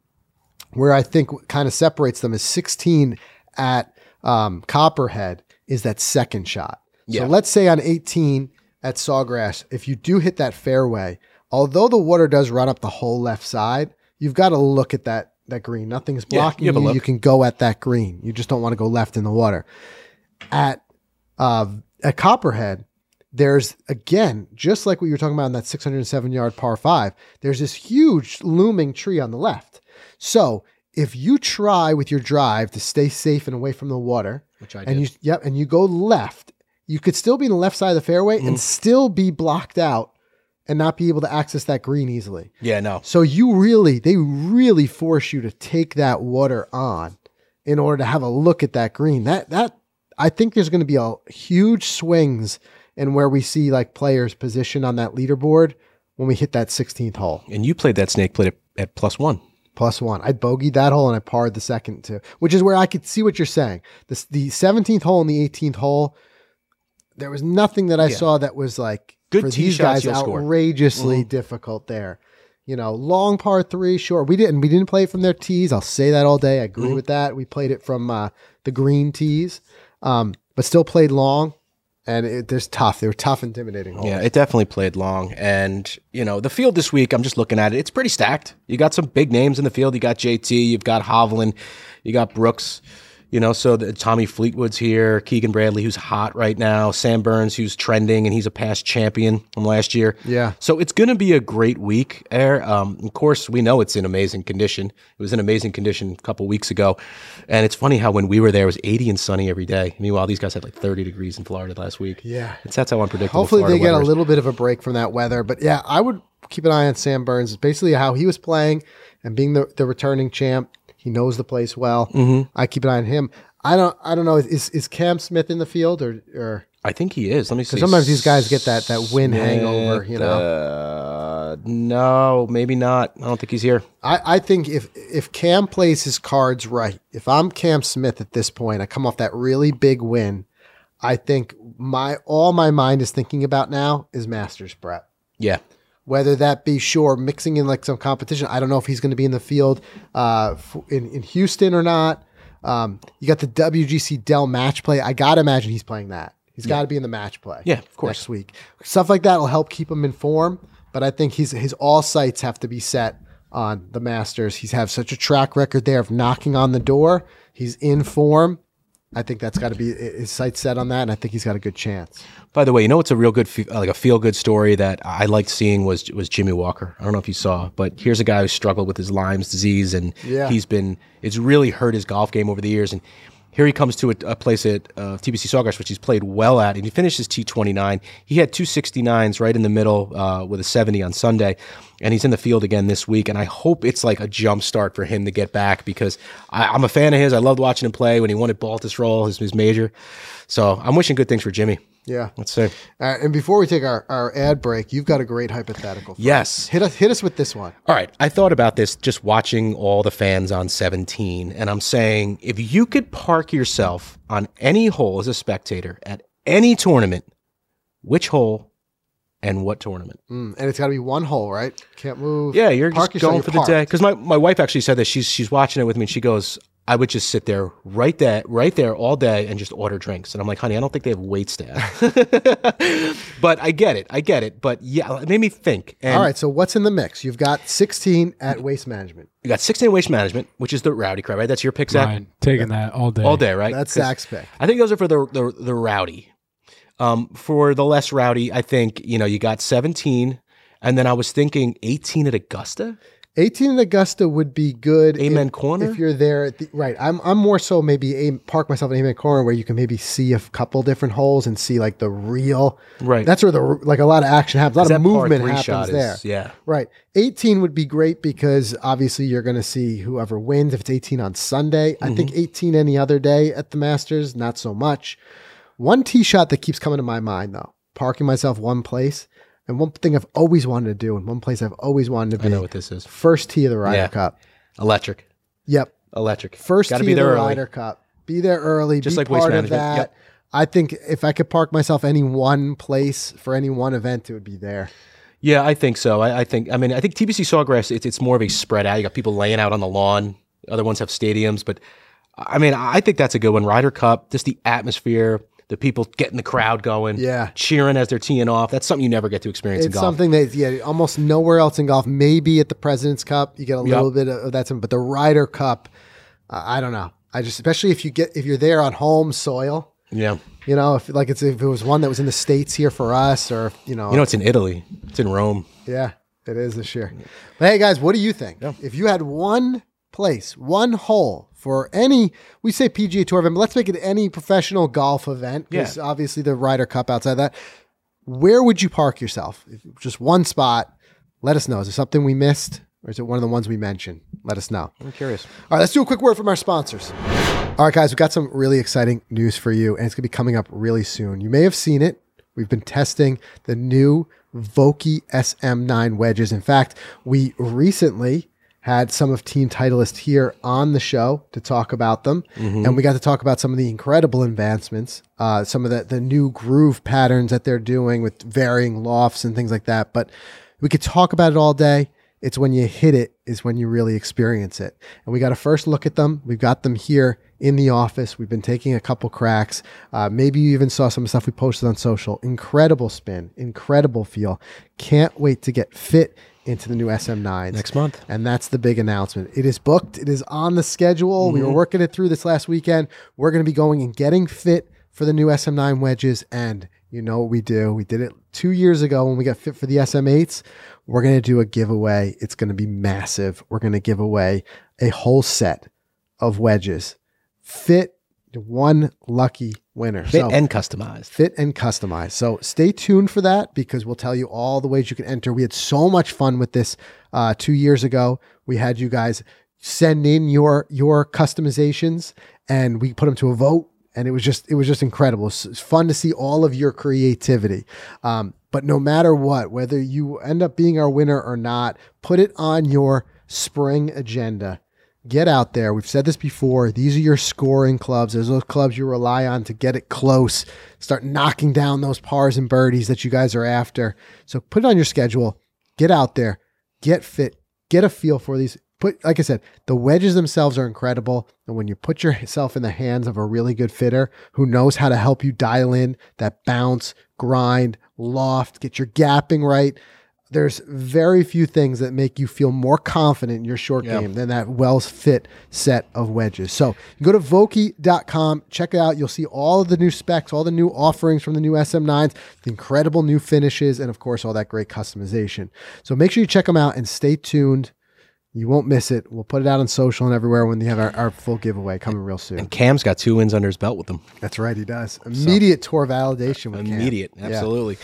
Speaker 1: Where I think kind of separates them is 16 at um, Copperhead is that second shot.
Speaker 2: Yeah.
Speaker 1: So let's say on 18 at Sawgrass, if you do hit that fairway, although the water does run up the whole left side, you've got to look at that that green. Nothing's
Speaker 2: Yeah,
Speaker 1: blocking
Speaker 2: you
Speaker 1: you. You can go at that green. You just don't want to go left in the water. At uh, at Copperhead, there's again, just like what you were talking about in that 607 yard par five, there's this huge looming tree on the left. So if you try with your drive to stay safe and away from the water,
Speaker 2: which i
Speaker 1: and
Speaker 2: did
Speaker 1: you yep, and you go left, you could still be in the left side of the fairway
Speaker 2: Mm-hmm.
Speaker 1: and still be blocked out and not be able to access that green easily.
Speaker 2: yeah no
Speaker 1: So you really, they really force you to take that water on in order to have a look at that green. That that I think there's going to be a huge swings in where we see like players positioned on that leaderboard when we hit that 16th hole.
Speaker 2: and you played that snake at, at plus one
Speaker 1: Plus one. I bogeyed that hole and I parred the second too, which is where I could see what you're saying. This, the 17th hole and the 18th hole, there was nothing that I
Speaker 2: Yeah.
Speaker 1: saw that was like
Speaker 2: Good
Speaker 1: for these guys outrageously difficult there. You know, long par three, sure. We didn't we didn't play it from their tees. I'll say that all day. I agree with that. We played it from uh, the green tees, um, but still played long. And it, there's tough. They were tough, intimidating holes.
Speaker 2: Yeah, it definitely played long. And, you know, the field this week, I'm just looking at it. It's pretty stacked. You got some big names in the field. You got JT, you've got Hovland, you got Brooks, You know, so the, Tommy Fleetwood's here, Keegan Bradley, who's hot right now, Sam Burns, who's trending, and he's a past champion from last year.
Speaker 1: Yeah.
Speaker 2: So it's going to be a great week. Air, um, of course, we know it's in amazing condition. It was in amazing condition a couple weeks ago, and it's funny how when we were there, it was 80 and sunny every day. Meanwhile, these guys had like 30 degrees in Florida last week.
Speaker 1: Yeah.
Speaker 2: it's that's how unpredictable.
Speaker 1: Hopefully
Speaker 2: Florida
Speaker 1: they get a little bit of a break from that weather. But yeah, I would keep an eye on Sam Burns. It's basically how he was playing and being the, the returning champ. He knows the place well.
Speaker 2: Mm-hmm.
Speaker 1: I keep an eye on him. I don't I don't know. Is is Cam Smith in the field or or
Speaker 2: I think he is. Let me see.
Speaker 1: sometimes these guys get that- that win hangover, you know?
Speaker 2: Uh, no, maybe not. I don't think he's here.
Speaker 1: I, I think if if Cam plays his cards right, if I'm Cam Smith at this point, I come off that really big win. I think my all my mind is thinking about now is Masters prep.
Speaker 2: Yeah.
Speaker 1: Whether that be sure mixing in like some competition. I don't know if he's going to be in the field uh, in in Houston or not. Um, you got the WGC Dell match play. I gotta imagine he's playing that. He's got to be in the match play.
Speaker 2: Yeah, of course.
Speaker 1: Next week, stuff like that will help keep him in form. But I think he's his all sights have to be set on the Masters. He's have such a track record there of knocking on the door. He's in form. I think that's got to be his sights set on that, and I think he's got a good chance.
Speaker 2: By the way, you know what's a real good, like a feel good story that I liked seeing was was Jimmy Walker. I don't know if you saw, but here's a guy who struggled with his Lyme's disease, and
Speaker 1: Yeah.
Speaker 2: he's been it's really hurt his golf game over the years. And here he comes to a, a place at uh, TPC Sawgrass, which he's played well at, and he finishes T29. He had two 69s right in the middle uh, with a 70 on Sunday, and he's in the field again this week. And I hope it's like a jump start for him to get back because I, I'm a fan of his. I loved watching him play when he won at Baltusrol, his, his major. So I'm wishing good things for Jimmy.
Speaker 1: Yeah.
Speaker 2: Let's see.
Speaker 1: All right, and before we take our, our ad break, you've got a great hypothetical. for
Speaker 2: Yes.
Speaker 1: us. Hit us hit us with this one.
Speaker 2: All right. I thought about this just watching all the fans on 17, and I'm saying if you could park yourself on any hole as a spectator at any tournament, which hole and what tournament?
Speaker 1: Mm, and it's got to be one hole, right? Can't move.
Speaker 2: Yeah, you're
Speaker 1: Park
Speaker 2: just going for the day. Because my, my wife actually said that she's she's watching it with me, and she goes, I would just sit there right there, right there all day and just order drinks. And I'm like, honey, I don't think they have wait staff. but I get it. I get it. But yeah, it made me think. And
Speaker 1: All right, so what's in the mix? You've got 16 at Waste Management.
Speaker 2: You got 16 waste management, which is the rowdy crowd, right? That's your pick, Zach?
Speaker 3: Mine, taking that all day.
Speaker 2: All day, right?
Speaker 1: That's Zach's pick.
Speaker 2: I think those are for the the, the rowdy. Um, for the less rowdy, I think you know you got 17, and then I was thinking 18 at Augusta.
Speaker 1: 18 in Augusta would be good.
Speaker 2: Amen
Speaker 1: if,
Speaker 2: Corner?
Speaker 1: If you're there, at the, right? I'm I'm more so maybe aim, park myself in Amen Corner where you can maybe see a couple different holes and see like the real.
Speaker 2: Right.
Speaker 1: That's where the like a lot of action happens. A lot of movement happens
Speaker 2: is-
Speaker 1: there.
Speaker 2: yeah.
Speaker 1: Right. 18 would be great because obviously you're going to see whoever wins. If it's 18 on Sunday, I think
Speaker 2: Mm-hmm.
Speaker 1: 18 any other day at the Masters, not so much. One tee shot that keeps coming to my mind though, parking myself one place. And one thing I've always wanted to do, and one place I've always wanted to
Speaker 2: I
Speaker 1: be,
Speaker 2: know what this is.
Speaker 1: first tee of the Ryder
Speaker 2: Yeah.
Speaker 1: Cup.
Speaker 2: Electric,
Speaker 1: Yep.
Speaker 2: electric.
Speaker 1: First
Speaker 2: Got to
Speaker 1: tee
Speaker 2: be
Speaker 1: of the
Speaker 2: early.
Speaker 1: Ryder Cup. Be there early.
Speaker 2: Just
Speaker 1: be
Speaker 2: like waste
Speaker 1: part of
Speaker 2: management.
Speaker 1: that.
Speaker 2: Yep.
Speaker 1: I think if I could park myself any one place for any one event, it would be there.
Speaker 2: Yeah, I think so. I, I think. I mean, I think TPC Sawgrass. It's it's more of a spread out. You got people laying out on the lawn. Other ones have stadiums, but I mean, I think that's a good one. Ryder Cup, just the atmosphere, the people getting the crowd going,
Speaker 1: Yeah.
Speaker 2: cheering as they're teeing off. That's something you never get to experience in
Speaker 1: It's
Speaker 2: golf.
Speaker 1: something that yeah, almost nowhere else in golf. Maybe at the President's Cup, you get a little bit of that. But the Ryder Cup, uh, I don't know. I just especially if you get if you're there on home soil.
Speaker 2: yeah,
Speaker 1: You know, if like it's if it was one that was in the states here for us, or you know,
Speaker 2: you know, it's in Italy. It's in Rome.
Speaker 1: yeah, it is this year. But hey, guys, what do you think? If you had one place, one hole for any, we say PGA Tour event, but let's make it any professional golf event. Because obviously the Ryder Cup outside that, where would you park yourself? If just one spot. Let us know. Is there something we missed, or is it one of the ones we mentioned? Let us know.
Speaker 2: I'm curious.
Speaker 1: All right, let's do a quick word from our sponsors. All right, guys, we've got some really exciting news for you, and it's going to be coming up really soon. You may have seen it. We've been testing the new Vokey SM9 wedges. In fact, we recently had some of Team Titleist here on the show to talk about them, and we got to talk about some of the incredible advancements, uh, some of the, the new groove patterns that they're doing with varying lofts and things like that. But we could talk about it all day. It's when you hit it is when you really experience it. And we got a first look at them. We've got them here in the office. We've been taking a couple cracks. Uh, maybe you even saw some stuff we posted on social. Incredible spin, incredible feel. Can't wait to get fit into the new SM9s
Speaker 2: Next month.
Speaker 1: and that's the big announcement. It is booked. It is on the schedule. We were mm-hmm. working it through this last weekend. We're going to be going and getting fit for the new SM9 wedges, and you know what we do. We did it two years ago when we got fit for the SM8s. We're going to do a giveaway. It's going to be massive. We're going to give away a whole set of wedges, fit to one lucky winner.
Speaker 2: Fit
Speaker 1: So-
Speaker 2: and customized.
Speaker 1: fit and customized. So stay tuned for that because we'll tell you all the ways you can enter. We had so much fun with this uh, two years ago. We had you guys send in your your customizations and we put them to a vote. And it was just it was just incredible. It's, fun to see all of your creativity. Um, but no matter what, whether you end up being our winner or not, put it on your spring agenda get out there. We've said this before. These are your scoring clubs. There's those clubs you rely on to get it close. Start knocking down those pars and birdies that you guys are after. So put it on your schedule. Get out there. Get fit. Get a feel for these. Put like I said, the wedges themselves are incredible. And when you put yourself in the hands of a really good fitter who knows how to help you dial in that bounce, grind, loft, get your gapping right there's very few things that make you feel more confident in your short
Speaker 2: Yeah.
Speaker 1: game than that well fit set of wedges. So go to Vokey.com, check it out. You'll see all of the new specs, all the new offerings from the new SM9s, the incredible new finishes, and of course, all that great customization. So make sure you check them out and stay tuned. You won't miss it. We'll put it out on social and everywhere when we have our, our full giveaway coming real soon.
Speaker 2: And Cam's got two wins under his belt with them.
Speaker 1: That's right, he does. Immediate tour validation with Cam.
Speaker 2: Immediate,
Speaker 1: Yeah.
Speaker 2: absolutely.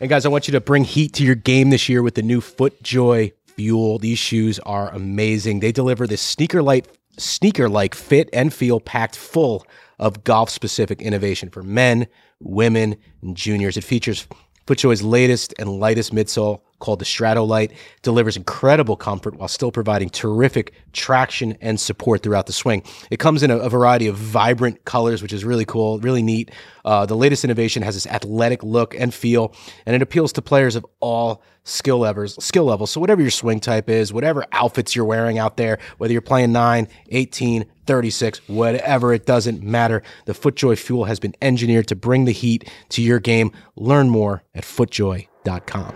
Speaker 2: And guys, I want you to bring heat to your game this year with the new FootJoy Fuel. These shoes are amazing. They deliver this sneaker light, sneaker like fit and feel packed full of golf specific innovation for men, women, and juniors. It features FootJoy's latest and lightest midsole called the Stratolite delivers incredible comfort while still providing terrific traction and support throughout the swing. It comes in a, a variety of vibrant colors, which is really cool, really neat. Uh, the latest innovation has this athletic look and feel, and it appeals to players of all skill levels. Skill levels. So whatever your swing type is, whatever outfits you're wearing out there, whether you're playing 9, 18, 36, whatever, it doesn't matter. The FootJoy Fuel has been engineered to bring the heat to your game. Learn more at footjoy.com.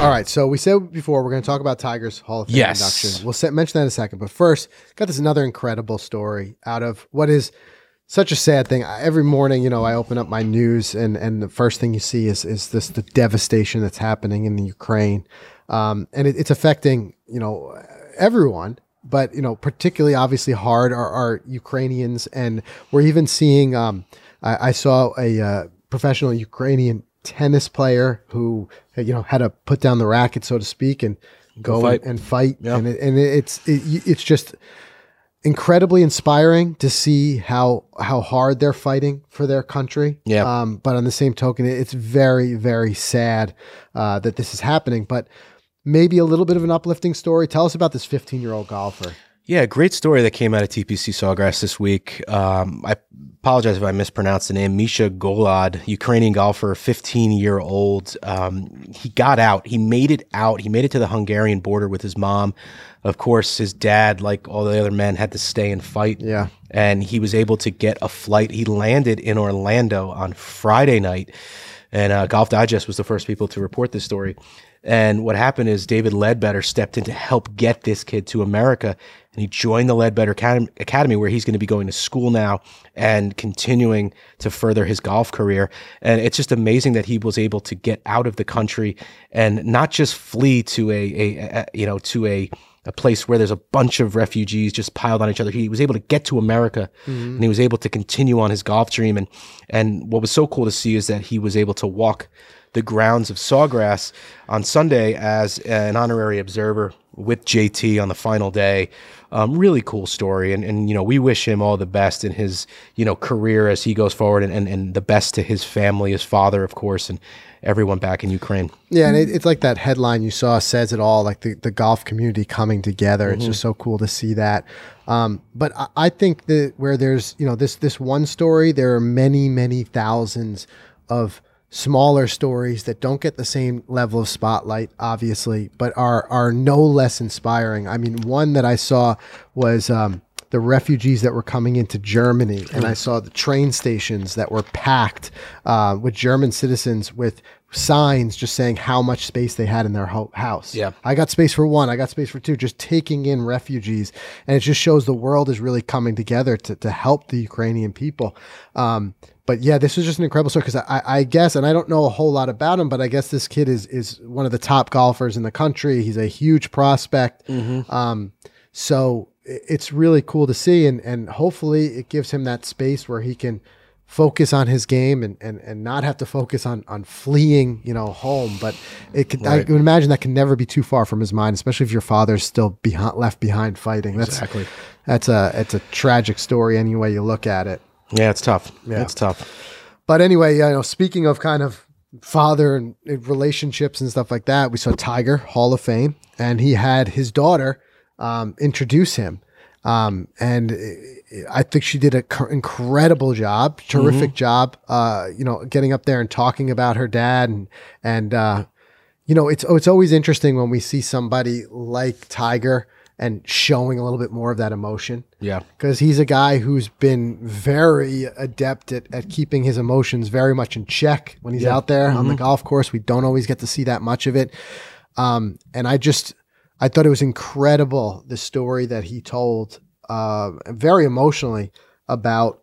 Speaker 1: All right, so we said before we're going to talk about Tigers Hall of Fame
Speaker 2: Yes.
Speaker 1: induction. We'll set, mention that in a second, but first, got this another incredible story out of what is such a sad thing. I- Every morning, you know, I open up my news, and and the first thing you see is is this the devastation that's happening in the Ukraine, um, and it, it's affecting you know everyone. But you know, particularly obviously hard are, are Ukrainians, and we're even seeing. Um, I, I saw a uh, professional Ukrainian tennis player who you know had to put down the racket, so to speak, and go
Speaker 2: fight.
Speaker 1: and fight.
Speaker 2: Yeah.
Speaker 1: And it, and it's it, it's just incredibly inspiring to see how how hard they're fighting for their country.
Speaker 2: Yeah.
Speaker 1: Um, but on the same token, it's very very sad uh, that this is happening. But maybe a little bit of an uplifting story. Tell us about this 15 year old golfer.
Speaker 2: Yeah, great story that came out of TPC Sawgrass this week. Um, I apologize if I mispronounced the name. Misha Golod, Ukrainian golfer, 15 year old. Um, he got out. He made it out. He made it to the Hungarian border with his mom. Of course, his dad, like all the other men, had to stay and fight.
Speaker 1: Yeah.
Speaker 2: And he was able to get a flight. He landed in Orlando on Friday night. And uh, Golf Digest was the first people to report this story. And what happened is David Leadbetter stepped in to help get this kid to America. And he joined the Leadbetter Academy, where he's going to be going to school now and continuing to further his golf career. And it's just amazing that he was able to get out of the country and not just flee to a, a, a you know, to a, a place where there's a bunch of refugees just piled on each other. He was able to get to America mm-hmm. and he was able to continue on his golf dream. And, and what was so cool to see is that he was able to walk the grounds of Sawgrass on Sunday as an honorary observer with JT on the final day. Um, really cool story. And, and, you know, we wish him all the best in his, you know, career as he goes forward and, and, and the best to his family, his father, of course, and everyone back in Ukraine.
Speaker 1: Yeah, and it, it's like that headline you saw says it all, like the, the golf community coming together. It's
Speaker 2: Mm-hmm.
Speaker 1: just so cool to see that. Um, but I, I think that where there's you know this this one story, there are many many thousands of smaller stories that don't get the same level of spotlight, obviously, but are are no less inspiring. I mean, one that I saw was um, the refugees that were coming into Germany, and I saw the train stations that were packed uh, with German citizens with signs just saying how much space they had in their ho- house.
Speaker 2: Yeah.
Speaker 1: I got space for one. I got space for two. Just taking in refugees, and it just shows the world is really coming together to to help the Ukrainian people. Um, but yeah, this was just an incredible story because I, I guess, and I don't know a whole lot about him, but I guess this kid is is one of the top golfers in the country. He's a huge prospect. Um, so it's really cool to see, and and hopefully it gives him that space where he can focus on his game and, and, and not have to focus on on fleeing you know home but it could I
Speaker 2: Right.
Speaker 1: can imagine that can never be too far from his mind especially if your father's still behind left behind fighting that's
Speaker 2: Exactly.
Speaker 1: that's a it's a tragic story any way you look at it
Speaker 2: Yeah, it's tough.
Speaker 1: Yeah.
Speaker 2: It's tough.
Speaker 1: but anyway, you know, speaking of kind of father and relationships and stuff like that, we saw Tiger Hall of Fame, and he had his daughter um, introduce him, um, and I think she did an incredible job, terrific job. Uh, you know, getting up there and talking about her dad, and and uh, you know, it's it's always interesting when we see somebody like Tiger and showing a little bit more of that emotion
Speaker 2: Yeah.
Speaker 1: because he's a guy who's been very adept at, at keeping his emotions very much in check when he's out there on the golf course. We don't always get to see that much of it. Um, and I just, I thought it was incredible the story that he told, uh, very emotionally about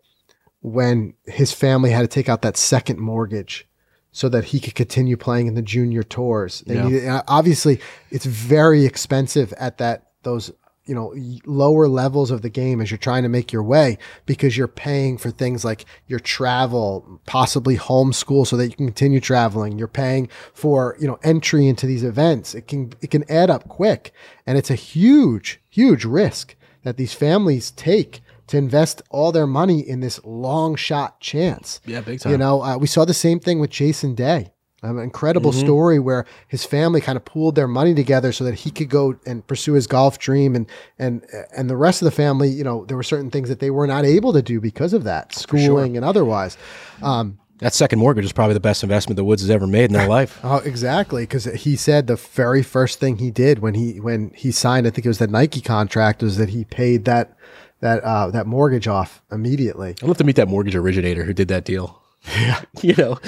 Speaker 1: when his family had to take out that second mortgage so that he could continue playing in the junior tours. They
Speaker 2: Yeah.
Speaker 1: needed, obviously, it's very expensive at that those you know lower levels of the game as you're trying to make your way because you're paying for things like your travel, possibly homeschool so that you can continue traveling. You're paying for you know entry into these events. It can it can add up quick, and it's a huge huge risk that these families take to invest all their money in this long shot chance.
Speaker 2: Yeah, big time
Speaker 1: You know, uh, we saw the same thing with Jason Day. Um, an incredible story where his family kind of pooled their money together so that he could go and pursue his golf dream, and and and the rest of the family, you know, there were certain things that they were not able to do because of that, schooling and otherwise. Um,
Speaker 2: That second mortgage is probably the best investment the Woods has ever made in their life.
Speaker 1: Oh, exactly. Because he said the very first thing he did when he when he signed, I think it was the Nike contract, was that he paid that that uh, that mortgage off immediately.
Speaker 2: I'd love to meet that mortgage originator who did that deal. Yeah. you know,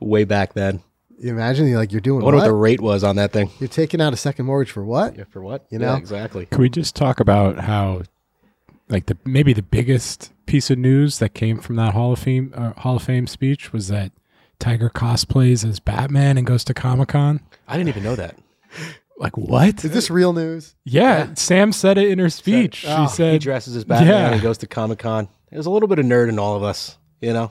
Speaker 2: way back then.
Speaker 1: You imagine, you're like you're doing
Speaker 2: I wonder
Speaker 1: what?
Speaker 2: what the rate was on that thing.
Speaker 1: you're taking out a second mortgage for what?
Speaker 2: Yeah, for what?
Speaker 1: You
Speaker 2: Yeah,
Speaker 1: know?
Speaker 2: exactly.
Speaker 3: Could we just talk about how, like the maybe the biggest piece of news that came from that Hall of Fame uh, Hall of Fame speech was that Tiger cosplays as Batman and goes to Comic Con.
Speaker 2: I didn't even know that.
Speaker 3: Like what?
Speaker 1: Is this real news?
Speaker 3: Yeah, Sam said it in her speech.
Speaker 1: Oh,
Speaker 3: she said,
Speaker 2: He dresses as Batman
Speaker 3: Yeah.
Speaker 2: and goes to Comic Con. There's a little bit of nerd in all of us, you know?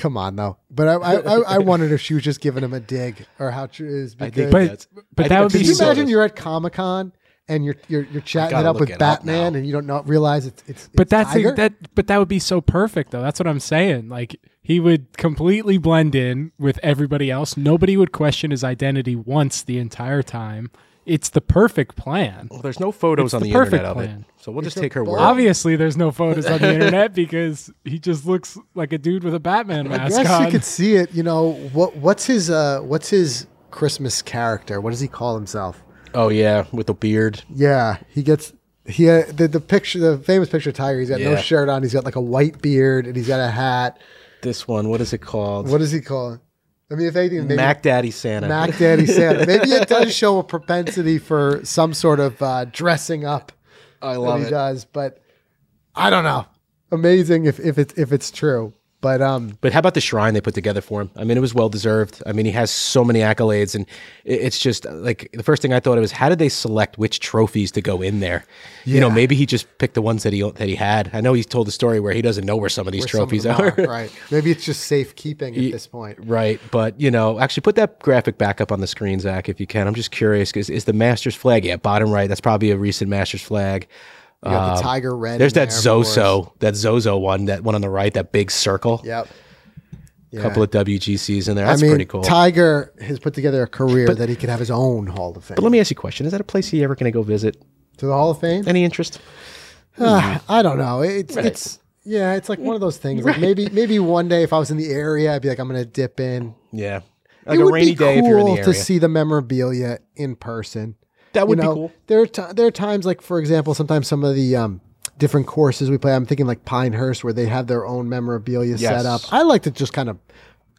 Speaker 1: Come on, though. But I, I, I, I wondered if she was just giving him a dig or how true it is.
Speaker 2: I think
Speaker 3: But-
Speaker 2: that's,
Speaker 3: but
Speaker 2: I
Speaker 3: that would be
Speaker 1: Could you imagine you're at Comic Con and you're you're, you're chatting it up with
Speaker 2: it
Speaker 1: Batman
Speaker 2: now.
Speaker 1: and you don't not realize it's it's,
Speaker 3: But
Speaker 1: it's
Speaker 3: that's
Speaker 1: Tiger?
Speaker 3: that. But that would be so perfect, though. That's what I'm saying. Like he would completely blend in with everybody else. Nobody would question his identity once the entire time. It's the perfect plan.
Speaker 2: Well, there's no photos
Speaker 3: It's
Speaker 2: on
Speaker 3: the
Speaker 2: the,
Speaker 3: perfect
Speaker 2: internet of
Speaker 3: plan.
Speaker 2: it. So we'll
Speaker 1: It's
Speaker 2: just take her
Speaker 1: ball.
Speaker 2: word.
Speaker 3: Obviously, there's no photos on the internet because he just looks like a dude with a Batman mask.
Speaker 1: I guess
Speaker 3: on.
Speaker 1: you could see it. You know what? What's his uh What's his Christmas character? What does he call himself?
Speaker 2: Oh, yeah, with the beard.
Speaker 1: Yeah, he gets he uh, the the picture the famous picture of Tiger. He's got no shirt on. He's got like a white beard and he's got a hat.
Speaker 2: This one, what is it called?
Speaker 1: What does he call it? I mean, if anything, maybe
Speaker 2: Mac Daddy Santa.
Speaker 1: Mac Daddy Santa. Maybe it does show a propensity for some sort of uh, dressing up
Speaker 2: I
Speaker 1: that
Speaker 2: love
Speaker 1: he
Speaker 2: it.
Speaker 1: does, but I don't know. Amazing if if it's if it's true. But um,
Speaker 2: But how about the shrine they put together for him? I mean, it was well deserved. I mean, he has so many accolades, and it's just like the first thing I thought of was how did they select which trophies to go in there? You know, maybe he just picked the ones that he that he had. I know he's told the story where he doesn't know where some of these
Speaker 1: where some of
Speaker 2: trophies are.
Speaker 1: are, right? Maybe it's just safekeeping at this point.
Speaker 2: Right, but you know, actually put that graphic back up on the screen, Zach, if you can. I'm just curious because is the Masters flag? Yeah, bottom right. That's probably a recent Masters flag.
Speaker 1: You got the
Speaker 2: Um,
Speaker 1: tiger red.
Speaker 2: There's that
Speaker 1: there.
Speaker 2: Zozo, that Zozo one, that one on the right, that big circle.
Speaker 1: Yep. Yeah.
Speaker 2: couple of WGCs in there. That's
Speaker 1: I mean,
Speaker 2: pretty cool.
Speaker 1: Tiger has put together a career that he could have his own Hall of Fame.
Speaker 2: but let me ask you a question: Is that a place you ever going to go visit?
Speaker 1: to the Hall of Fame?
Speaker 2: Any interest?
Speaker 1: Ah, I don't know. It's it's yeah, it's like one of those things. Like maybe maybe one day if I was in the area, I'd be like, I'm gonna dip in.
Speaker 2: Yeah, like
Speaker 1: it
Speaker 2: a
Speaker 1: would
Speaker 2: rainy
Speaker 1: be
Speaker 2: day
Speaker 1: cool
Speaker 2: if you're in the area.
Speaker 1: to see the memorabilia in person.
Speaker 2: That would
Speaker 1: you know,
Speaker 2: be cool.
Speaker 1: There are t- there are times like for example, sometimes some of the um different courses we play. I'm thinking like Pinehurst, where they have their own memorabilia
Speaker 2: Yes.
Speaker 1: set up. I like to just kind of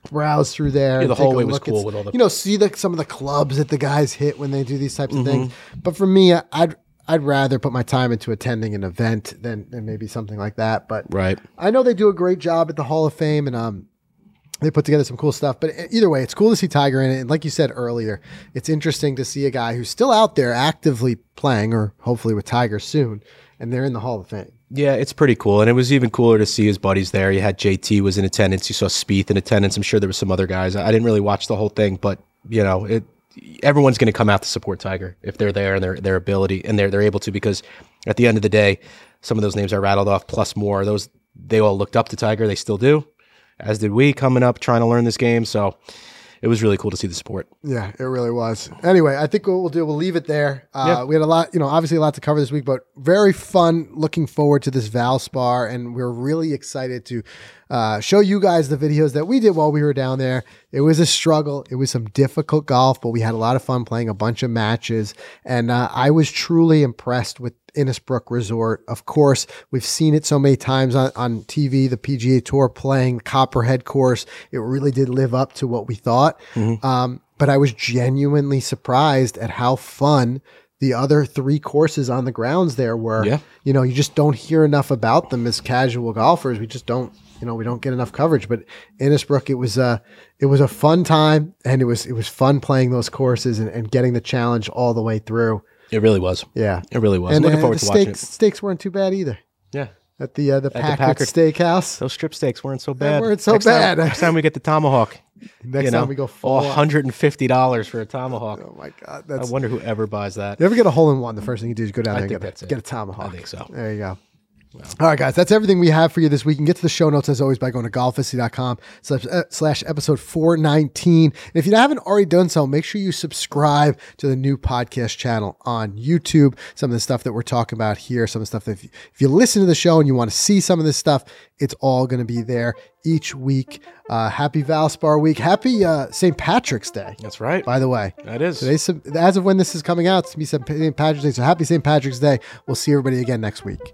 Speaker 1: browse through there. and
Speaker 2: the hallway was
Speaker 1: at
Speaker 2: cool with all the-
Speaker 1: you know see the some of the clubs that the guys hit when they do these types of things.
Speaker 2: Mm-hmm.
Speaker 1: But for me, I'd I'd rather put my time into attending an event than, than maybe something like that. But
Speaker 2: Right.
Speaker 1: I know they do a great job at the Hall of Fame and um they put together some cool stuff. But either way, it's cool to see Tiger in it. And like you said earlier, it's interesting to see a guy who's still out there actively playing, or hopefully with Tiger soon, and they're in the Hall of Fame.
Speaker 2: Yeah, it's pretty cool, and it was even cooler to see his buddies there. You had JT was in attendance. You saw Spieth in attendance. I'm sure there was some other guys. I didn't really watch the whole thing, but you know, it. Everyone's going to come out to support Tiger if they're there and their their ability and they're they're able to because at the end of the day, some of those names I rattled off plus more. Those they all looked up to Tiger. They still do, as did we coming up trying to learn this game. So it was really cool to see the support.
Speaker 1: Yeah, it really was. Anyway, I think what we'll do, we'll leave it there. Uh, We had a lot, you know, obviously a lot to cover this week, but very fun. Looking forward to this Valspar, and we're really excited to uh, show you guys the videos that we did while we were down there. It was a struggle. It was some difficult golf, but we had a lot of fun playing a bunch of matches, and uh, I was truly impressed with Innisbrook Resort. Of course, we've seen it so many times on, on TV, the PGA Tour playing Copperhead course. It really did live up to what we thought. Um, but I was genuinely surprised at how fun the other three courses on the grounds there were.
Speaker 2: Yeah.
Speaker 1: You know, you just don't hear enough about them as casual golfers. We just don't, you know, we don't get enough coverage. But Innisbrook, it was a, it was a fun time, and it was it was fun playing those courses and, and getting the challenge all the way through.
Speaker 2: It really was.
Speaker 1: Yeah.
Speaker 2: It really was.
Speaker 1: And,
Speaker 2: Looking
Speaker 1: uh,
Speaker 2: forward
Speaker 1: the
Speaker 2: to watching it.
Speaker 1: steaks weren't too bad either.
Speaker 2: Yeah.
Speaker 1: At the uh, the Packard,
Speaker 2: Packard.
Speaker 1: Steakhouse.
Speaker 2: Those strip steaks weren't so bad.
Speaker 1: weren't so
Speaker 2: next time-
Speaker 1: bad.
Speaker 2: next time we get the tomahawk,
Speaker 1: Next
Speaker 2: you know,
Speaker 1: time we go full.
Speaker 2: hundred and fifty dollars for a tomahawk.
Speaker 1: Oh my god,
Speaker 2: I wonder who ever buys that.
Speaker 1: You ever get a hole in one? The first thing you do is go down there and get, a, get a tomahawk.
Speaker 2: I think so.
Speaker 1: There you go. All right, guys, that's everything we have for you this week. You can get to the show notes as always by going to golficity.com slash, uh, slash episode 419. And if you haven't already done so, make sure you subscribe to the new podcast channel on YouTube. Some of the stuff that we're talking about here, some of the stuff that if you, if you listen to the show and you want to see some of this stuff, it's all going to be there each week. Uh, happy Valspar week. Happy uh, St. Patrick's Day,
Speaker 2: That's right.
Speaker 1: by the way.
Speaker 2: That is.
Speaker 1: Today's as of when this is coming out, it's gonna be St. Patrick's Day. So happy St. Patrick's Day. We'll see everybody again next week.